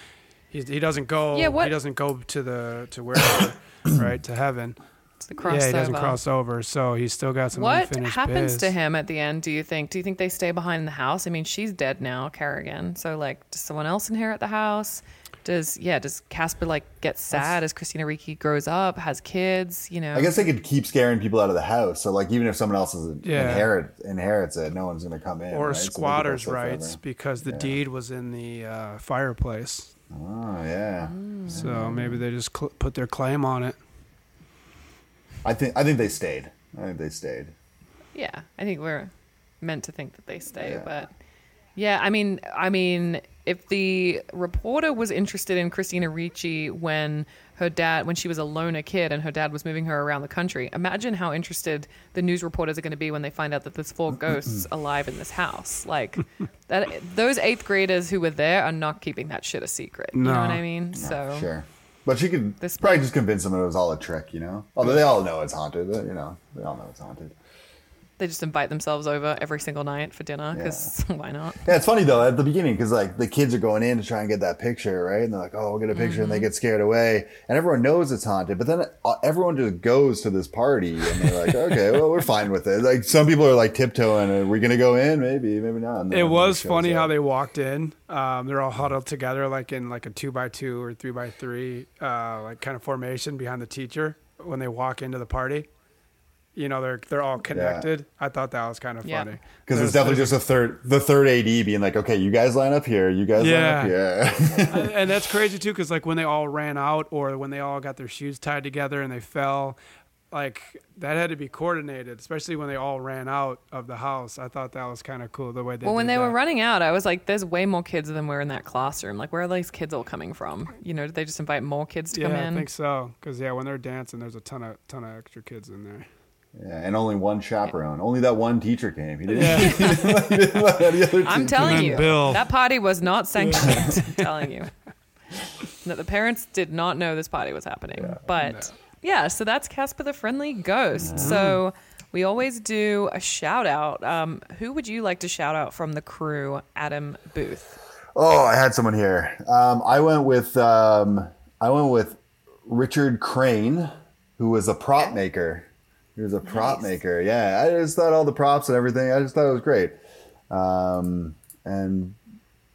A: he, he doesn't go.
B: Yeah, what-
A: He doesn't go to the to wherever, right to heaven.
B: It's the crossover.
A: Yeah, he doesn't cross over. So he's still got some
B: What
A: unfinished
B: happens
A: biz.
B: to him at the end? Do you think? Do you think they stay behind in the house? I mean, she's dead now, Carrigan. So like, does someone else inherit the house? Does yeah? Does Casper like get sad as Christina Ricci grows up, has kids? You know,
D: I guess they could keep scaring people out of the house. So like, even if someone else is
A: Yeah.
D: inherit inherits it, no one's going to come in.
A: Or
D: right? So they
A: squatters'
D: stay forever.
A: rights because the deed was in the uh, fireplace.
D: Oh yeah.
A: So maybe they just cl- put their claim on it.
D: I think I think they stayed. I think they stayed.
B: yeah. I think we're meant to think that they stay,
D: Yeah.
B: but yeah. I mean, I mean, if the reporter was interested in Christina Ricci when her dad, when she was a loner kid and her dad was moving her around the country, imagine how interested the news reporters are going to be when they find out that there's four ghosts alive in this house. Like that, those eighth graders who were there are not keeping that shit a secret. You know what I mean? So
D: Sure. But she could
B: This
D: probably
B: might-
D: just convince them it was all a trick, you know. Although they all know it's haunted, uh, you know. They all know it's haunted.
B: They just invite themselves over every single night for dinner because why not?
D: Yeah, it's funny though at the beginning because like the kids are going in to try and get that picture, right? And they're like, "Oh, we'll get a picture," and they
B: Mm-hmm.
D: get scared away, and everyone knows it's haunted. But then uh, everyone just goes to this party, and they're like, "Okay, well, we're fine with it." Like some people are like tiptoeing, "Are we gonna go in? Maybe, maybe not." And
A: It was funny
D: up.
A: how they walked in. Um, they're all huddled together, like in like a two by two or three by three, uh, like kind of formation behind the teacher when they walk into the party. You know, they're they're all connected. I thought that was kind of
B: Yeah.
A: funny
D: because
A: There's-
D: it's definitely just a third, the third AD being like, "Okay, you guys line up here. You guys
A: Yeah.
D: line up here."
A: and and that's crazy too, because like when they all ran out or when they all got their shoes tied together and they fell, like that had to be coordinated, especially when they all ran out of the house. I thought that was kind of cool the way they.
B: Well, when
A: did
B: they were running out, I was like, "There's way more kids than were in that classroom. Like, where are these kids all coming from? You know, did they just invite more kids to
A: Yeah,
B: come in?"
A: Yeah, I think so. Because yeah, when they're dancing, there's a ton of ton of extra kids in there.
D: Yeah, and only one chaperone. Only that one teacher came. He didn't.
A: Yeah.
D: he didn't let any other
B: I'm
D: team-
B: telling you,
A: Bill.
B: that party was not sanctioned. I'm telling you that the parents did not know this party was happening. but yeah, so that's Casper the Friendly Ghost. So we always do a shout out. Um, who would you like to shout out from the crew? Adam Booth.
D: Oh, I had someone here. Um, I went with um, I went with Richard Crane, who was a prop maker. He was a prop
B: Nice.
D: maker. Yeah, I just thought all the props and everything. I just thought it was great. Um, and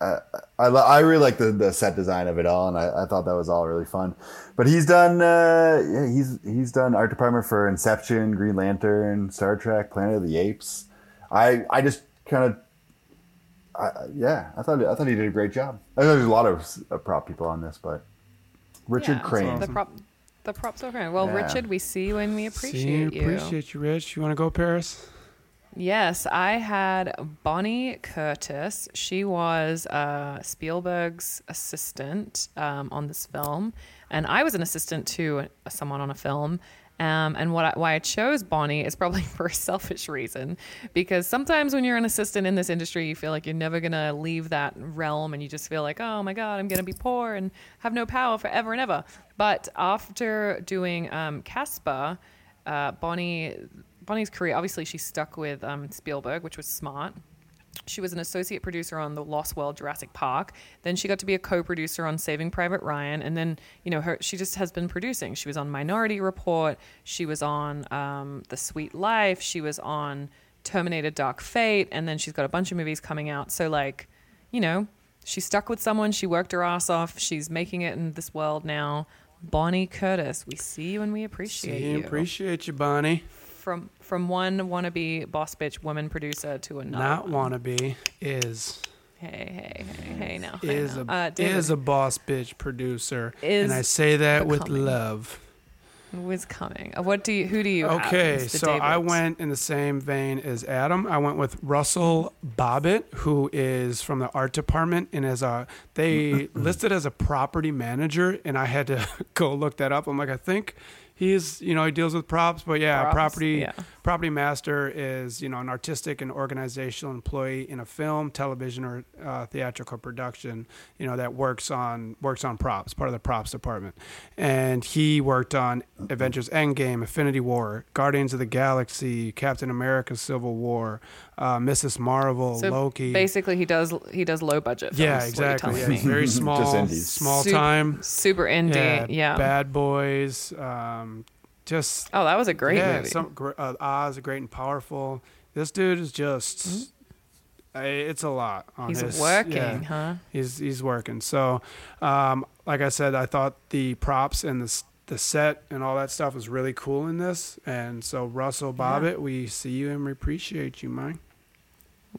D: I, I, I really like the, the set design of it all, and I, I thought that was all really fun. But he's done uh, yeah, he's he's done art department for Inception, Green Lantern, Star Trek, Planet of the Apes. I I just kind of I, yeah, I thought I thought he did a great job. I know there's a lot of uh, prop people on this, but Richard
B: Yeah,
D: Crane.
B: The prop. The props are great. Well,
D: Yeah.
B: Richard, we see you and we
A: See,
B: appreciate you.
A: appreciate you, Rich. You want to go, Paris?
B: Yes, I had Bonnie Curtis. She was uh, Spielberg's assistant um, on this film, and I was an assistant to someone on a film. Um, and what I, why I chose Bonnie is probably for a selfish reason, because sometimes when you're an assistant in this industry, you feel like you're never gonna leave that realm, and you just feel like, oh my god, I'm gonna be poor and have no power forever and ever. But after doing um, Casper, uh, Bonnie Bonnie's career, obviously, she stuck with um, Spielberg, which was smart. She was an associate producer on the Lost World Jurassic Park. Then she got to be a co-producer on Saving Private Ryan, and then you know her she just has been producing. She was on Minority Report. She was on um, The Sweet Life. She was on Terminator: Dark Fate, and then she's got a bunch of movies coming out. So like, you know, she stuck with someone. She worked her ass off. She's making it in this world now. Bonnie Curtis, we see you and we appreciate
A: See,
B: you.
A: appreciate you, Bonnie.
B: From from one wannabe boss bitch woman producer to another.
A: Not
B: one.
A: wannabe is
B: Hey, hey, hey, hey, now.
A: is a
B: uh,
A: is a boss bitch producer,
B: Is
A: and I say that with
B: becoming.
A: love.
B: who is coming? Uh, What do you? Who do you?
A: Okay,
B: as the
A: so I went in the same vein as Adam. I went with Russell Bobbitt, who is from the art department and as a they listed as a property manager, and I had to go look that up. I'm like, I think he's you know he deals with props, but yeah,
B: Props,
A: property
B: yeah.
A: Property master is you know an artistic and organizational employee in a film, television, or uh, theatrical production. You know that works on works on props, part of the props department, and he worked on Avengers Endgame, Infinity War, Guardians of the Galaxy, Captain America: Civil War, uh, Mrs. Marvel,
B: So
A: Loki.
B: basically, he does he does low budget. Films,
A: yeah,
B: is what you're
A: exactly. Yeah, very small, small
B: Sup-
A: time.
B: super indie. Yeah.
A: Bad Boys. Um, just
B: Oh, that was a great
A: yeah,
B: movie.
A: some uh, Oz, great and powerful. This dude is just. uh, It's a lot. On
B: Mm-hmm. He's
A: his,
B: working,
A: yeah.
B: huh?
A: He's he's working. So, um, like I said, I thought the props and the the set and all that stuff was really cool in this. And so, Russell Bobbitt, we see you and we appreciate you, man.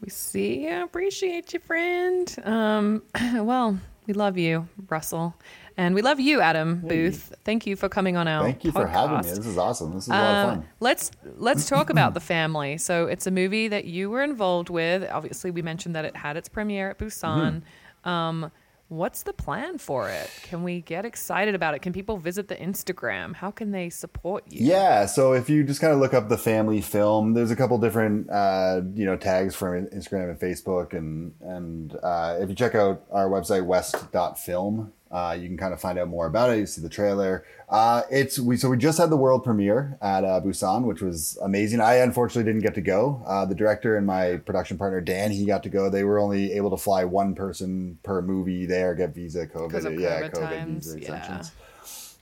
B: We see you. Appreciate you, friend. Um, well, we love you, Russell. And we love you, Adam Booth. Thank you for coming on our
D: Thank you for having me. This is awesome. This is a lot of
B: Uh,
D: fun.
B: let's let's talk about the family. So it's a movie that you were involved with. Obviously, we mentioned that it had its premiere at Busan.
D: Mm-hmm.
B: Um, what's the plan for it? Can we get excited about it? Can people visit the Instagram? How can they support you?
D: Yeah, so if you just kind of look up the family film, there's a couple different uh, you know tags from Instagram and Facebook, and and uh, if you check out our website west.film, uh, you can kind of find out more about it. You see the trailer. Uh, it's we so we just had the world premiere at uh, Busan, which was amazing. I unfortunately didn't get to go. Uh, the director and my production partner Dan, he got to go. They were only able to fly one person per movie there, get visa, COVID,
B: of
D: yeah,
B: COVID times,
D: visa
B: yeah.
D: exemptions.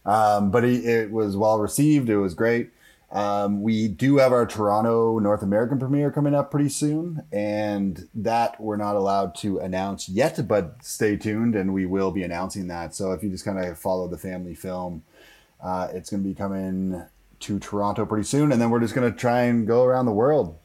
D: Um, but it, it was well received. It was great. Um, we do have our Toronto North American premiere coming up pretty soon, and that we're not allowed to announce yet, but stay tuned and we will be announcing that. So if you just kind of follow the family film, uh, it's going to be coming to Toronto pretty soon, and then we're just going to try and go around the world.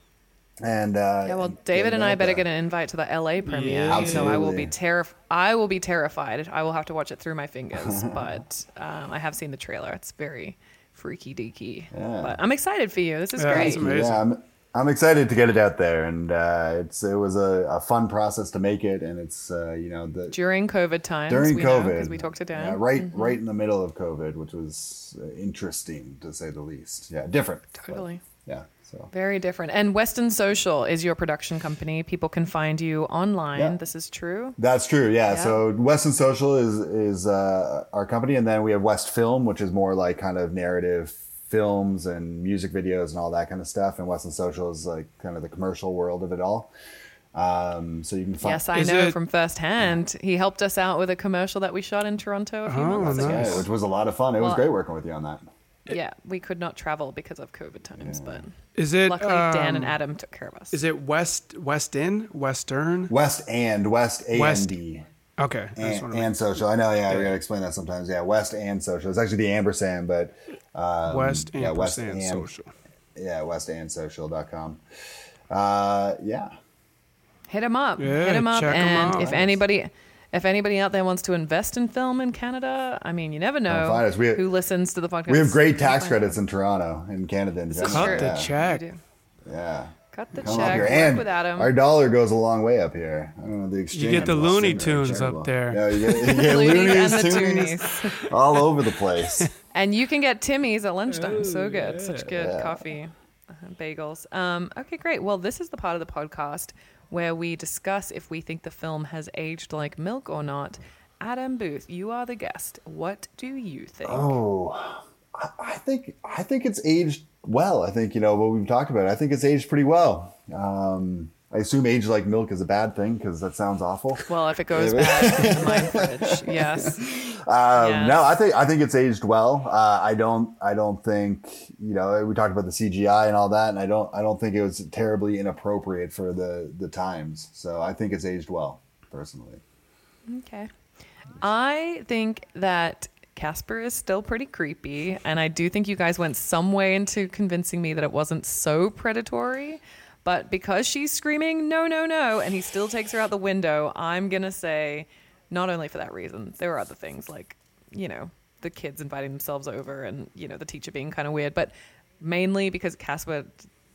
D: And uh,
B: Yeah, well, David and I better
D: there.
B: get an invite to the LA premiere.
A: Yeah.
B: So I will be
D: Absolutely.
B: terrif- I will be terrified. I will have to watch it through my fingers, but um, I have seen the trailer. It's very freaky deaky.
D: Yeah.
B: But I'm excited for you. This is
A: Yeah,
B: great.
A: it's amazing.
D: Yeah, I'm, I'm excited to get it out there, and uh, it's it was a, a fun process to make it, and it's uh, you know the
B: During COVID times,
D: during
B: we
D: COVID
B: because we talked to Dan.
D: yeah, right right in the middle of COVID, which was uh, interesting to say the least. Yeah, different. but,
B: Totally.
D: yeah. So
B: Very different. And Western Social is your production company. People can find you online.
D: Yeah.
B: This is true.
D: that's true. Yeah.
B: Yeah.
D: So Weston Social is is uh, our company, and then we have West Film, which is more like kind of narrative films and music videos and all that kind of stuff. And Weston Social is like kind of the commercial world of it all. Um, so you can find
B: Yes, I
A: Is
B: know
A: it-
B: from firsthand. He helped us out with a commercial that we shot in Toronto a few
A: Oh,
B: months ago.
A: nice.
D: Yeah, which was a lot of fun. It was great working with you on that.
B: Yeah, we could not travel because of COVID times, but
A: Is it
B: luckily Dan
A: um,
B: and Adam took care of us.
A: Is it West West Inn Western?
D: West and West A
A: West
D: and D.
A: Okay,
D: and, and social. I know, yeah, I gotta explain that sometimes. Yeah, West and social. It's actually the ampersand, but um,
A: West
D: yeah, West
A: ampersand
D: and
A: social.
D: Yeah, West and westandsocial.com. Uh, yeah.
B: Hit him up.
A: Yeah,
B: Hit him up.
A: check 'em
B: and
A: out.
B: if anybody if anybody out there wants to invest in film in Canada, I mean, you never know
D: find us. We have-
B: who listens to the podcast.
D: We have great tax credits in Toronto, in Canada, in
B: This is
D: general.
A: Cut the
D: yeah.
A: check.
D: Yeah.
B: Cut the
D: Come up
B: check.
D: here.
B: Work
D: And
B: with Adam.
D: our dollar goes a long way up here. I don't know the exchange.
A: You get the
D: is
A: Looney Tunes up there.
D: Yeah, you get, you get
B: Loonies
D: Loonies,
B: and the
D: Toonies,
B: Toonies.
D: all over the place.
B: And you can get Timmy's at lunchtime. so good. Such good
D: Yeah.
B: coffee, uh, bagels. Um, okay, great. Well, this is the part of the podcast where we discuss if we think the film has aged like milk or not. Adam Booth, you are the guest. What do you think?
D: Oh, I, think I think it's aged well. I think you know what we've talked about. I think it's aged pretty well. Um, I assume age like milk is a bad thing because that sounds awful.
B: Well, if it goes bad in my fridge, yes.
D: Um,
B: Yes.
D: No, I think I think it's aged well. Uh, I don't I don't think you know we talked about the CGI and all that, and I don't I don't think it was terribly inappropriate for the the times. So I think it's aged well, personally.
B: Okay. I think that Casper is still pretty creepy, and I do think you guys went some way into convincing me that it wasn't so predatory. But because she's screaming, no, no, no, and he still takes her out the window, I'm going to say, not only for that reason, there are other things like, you know, the kids inviting themselves over and, you know, the teacher being kind of weird, but mainly because Casper,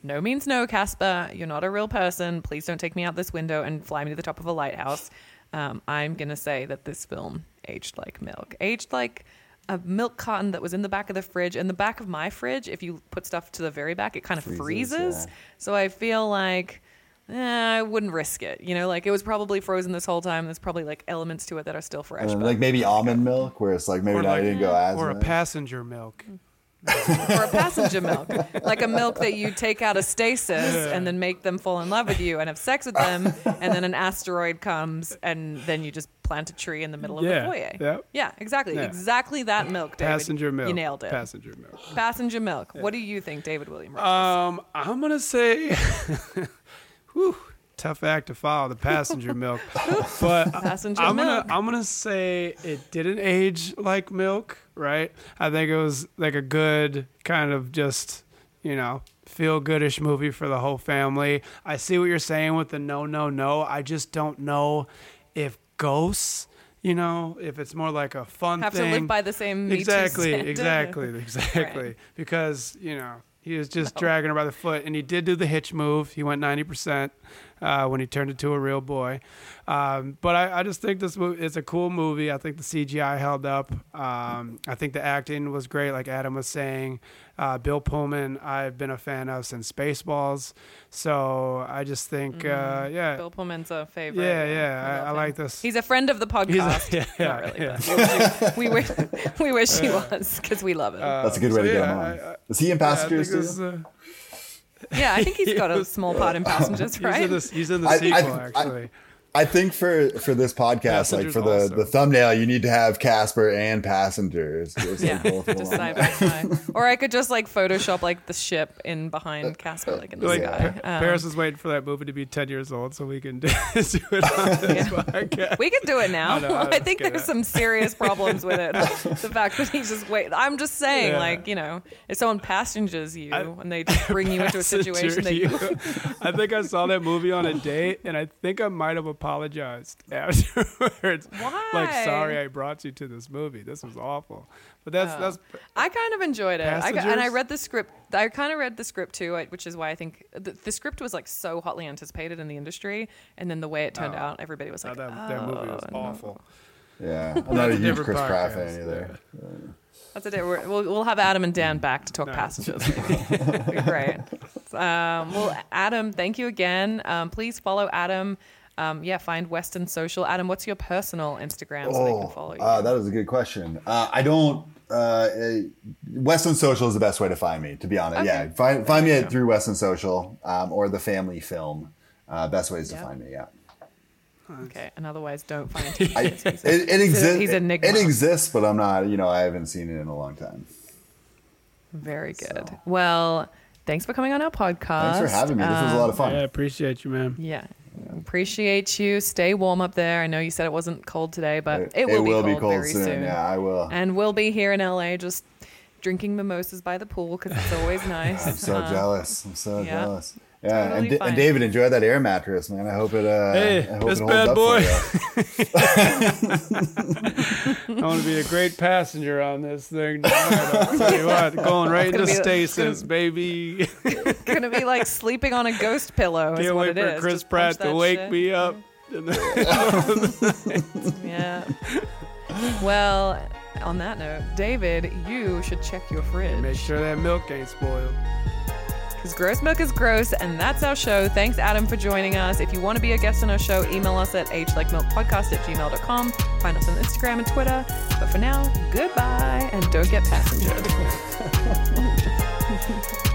B: no means no, Casper, you're not a real person. Please don't take me out this window and fly me to the top of a lighthouse. Um, I'm going to say that this film aged like milk, aged like a milk carton that was in the back of the fridge. In the back of my fridge, if you put stuff to the very back, it kind of
D: Freezes,
B: freezes.
D: yeah.
B: So I feel like eh, I wouldn't risk it. You know, like it was probably frozen this whole time. There's probably like elements to it that are still fresh.
D: And like maybe almond milk, where it's like maybe
A: Or
D: not
A: like-
D: didn't go as
A: or a
D: much.
A: passenger milk.
B: Or a passenger milk, like a milk that you take out of stasis and then make them fall in love with you and have sex with them, and then an asteroid comes and then you just plant a tree in the middle of
A: Yeah,
B: the foyer.
A: yep.
B: Yeah, exactly,
A: Yeah.
B: exactly that milk. David.
A: Passenger milk.
B: You nailed it.
A: Passenger milk.
B: Passenger milk. What do you think, David William? Rogers?
A: Um, I'm gonna say, whew, tough act to follow the passenger milk, but
B: Passenger
A: I'm
B: milk.
A: gonna I'm gonna say it didn't age like milk, right? I think it was like a good kind of just you know feel goodish movie for the whole family. I see what you're saying with the no no no. I just don't know if ghosts. You know, if it's more like a fun
B: Have
A: thing.
B: Have to live by the same
A: exactly, exactly, exactly. Because you know he was just dragging her by the foot, and he did do the hitch move. He went ninety percent uh, when he turned into a real boy. Um, but I, I just think this movie it's a cool movie. I think the CGI held up. Um, I think the acting was great, like Adam was saying. Uh, Bill Pullman, I've been a fan of since Spaceballs, so I just think, uh, yeah,
B: Mm-hmm. Bill Pullman's a favorite.
A: yeah, yeah,
B: We
A: I, I like this.
B: He's a friend of the podcast.
A: yeah, yeah,
B: Not really,
A: yeah.
B: but we wish, we wish he was because we love him.
D: That's a good way
A: so
D: to get him on.
A: I- I-
D: Is he in
A: yeah,
D: Passengers
A: think
D: too?
A: this is, uh,
B: yeah, I think he's got a small part in Passengers,
A: He's
B: right?
A: in the, he's in the
D: I- I-
A: sequel,
D: I-
A: actually.
D: I think for for this podcast, like for the
A: also.
D: the thumbnail, you need to have Casper and Passengers. Just, like,
B: yeah,
D: both
B: just side by side. Or I could just like Photoshop like the ship in behind Casper, like in the
A: like,
B: sky.
A: Pa-
B: Um,
A: Paris is waiting for that movie to be 10 years old so we can do, do it on this podcast.
B: we could do it now.
A: I know, I
B: I, think
A: kidding.
B: there's some serious problems with it. the fact that he's just wait. I'm just saying,
A: Yeah.
B: like you know, if someone passengers you
A: I-
B: and they just bring you into a situation that you,
A: I think I saw that movie on a date and I think I might have apologized afterwards.
B: Why?
A: Like, sorry I brought you to this movie. This was awful. But that's,
B: Oh.
A: that's,
B: I kind of enjoyed it. I and I read the script. I kind of read the script too, which is why I think the, the script was like so hotly anticipated in the industry, and then the way it turned
A: Oh.
B: out, everybody was like,
A: that, that movie was
B: "Oh, no."
A: awful.
D: Yeah, I'm not a
A: a
D: huge
A: different
D: Chris Pratt
A: podcast,
D: fan either.
B: That's it. We're, we'll, we'll have Adam and Dan back to talk
A: Nice.
B: passengers. It'll Great. Um, well, Adam, thank you again. Um, please follow Adam. Um, yeah, find Western Social. Adam, what's your personal Instagram so they can follow you?
D: uh, that is a good question. Uh, I don't. Uh, uh, Western Social is the best way to find me. To be honest,
B: Okay.
D: yeah. Find find me at, through Western Social um, or the Family Film. Uh, best ways to find me. Yeah.
B: okay, and otherwise, don't find him.
D: I, it, it exists.
B: he's Enigma.
D: It exists, but I'm not. You know, I haven't seen it in a long time.
B: Very good.
D: So.
B: Well, thanks for coming on our podcast.
D: Thanks for having me. This was a lot of fun.
A: Yeah, I appreciate you, man.
B: Yeah. Appreciate you. Stay warm up there. I know you said it wasn't cold today, but it,
D: it
B: will,
D: will
B: be,
D: be
B: cold
D: cold
B: very
D: soon.
B: soon.
D: Yeah, I will.
B: And we'll be here in LA just drinking mimosas by the pool because it's always nice.
D: I'm so
B: Uh,
D: jealous. I'm so
B: yeah.
D: jealous. Yeah,
B: Totally
D: and, Da-
B: fine.
D: and David, enjoy that air mattress, man. I hope it. Uh,
A: Hey,
D: I hope
A: this
D: it holds
A: bad boy. I want to be a great passenger on this thing. tonight, I'll tell you what, going right
B: gonna
A: into
B: be the-
A: stasis, baby.
B: gonna be like sleeping on a ghost pillow. Is
A: Can't
B: what
A: wait
B: it
A: for
B: is.
A: Chris
B: Just
A: Pratt to wake
B: shit.
A: me up.
B: Yeah. well, on that note, David, you should check your fridge.
A: Make sure that milk ain't spoiled.
B: Because gross milk is gross, and that's our show. Thanks, Adam, for joining us. If you want to be a guest on our show, email us at agedlikemilkpodcast at gmail.com. Find us on Instagram and Twitter. But for now, goodbye, and don't get passenger.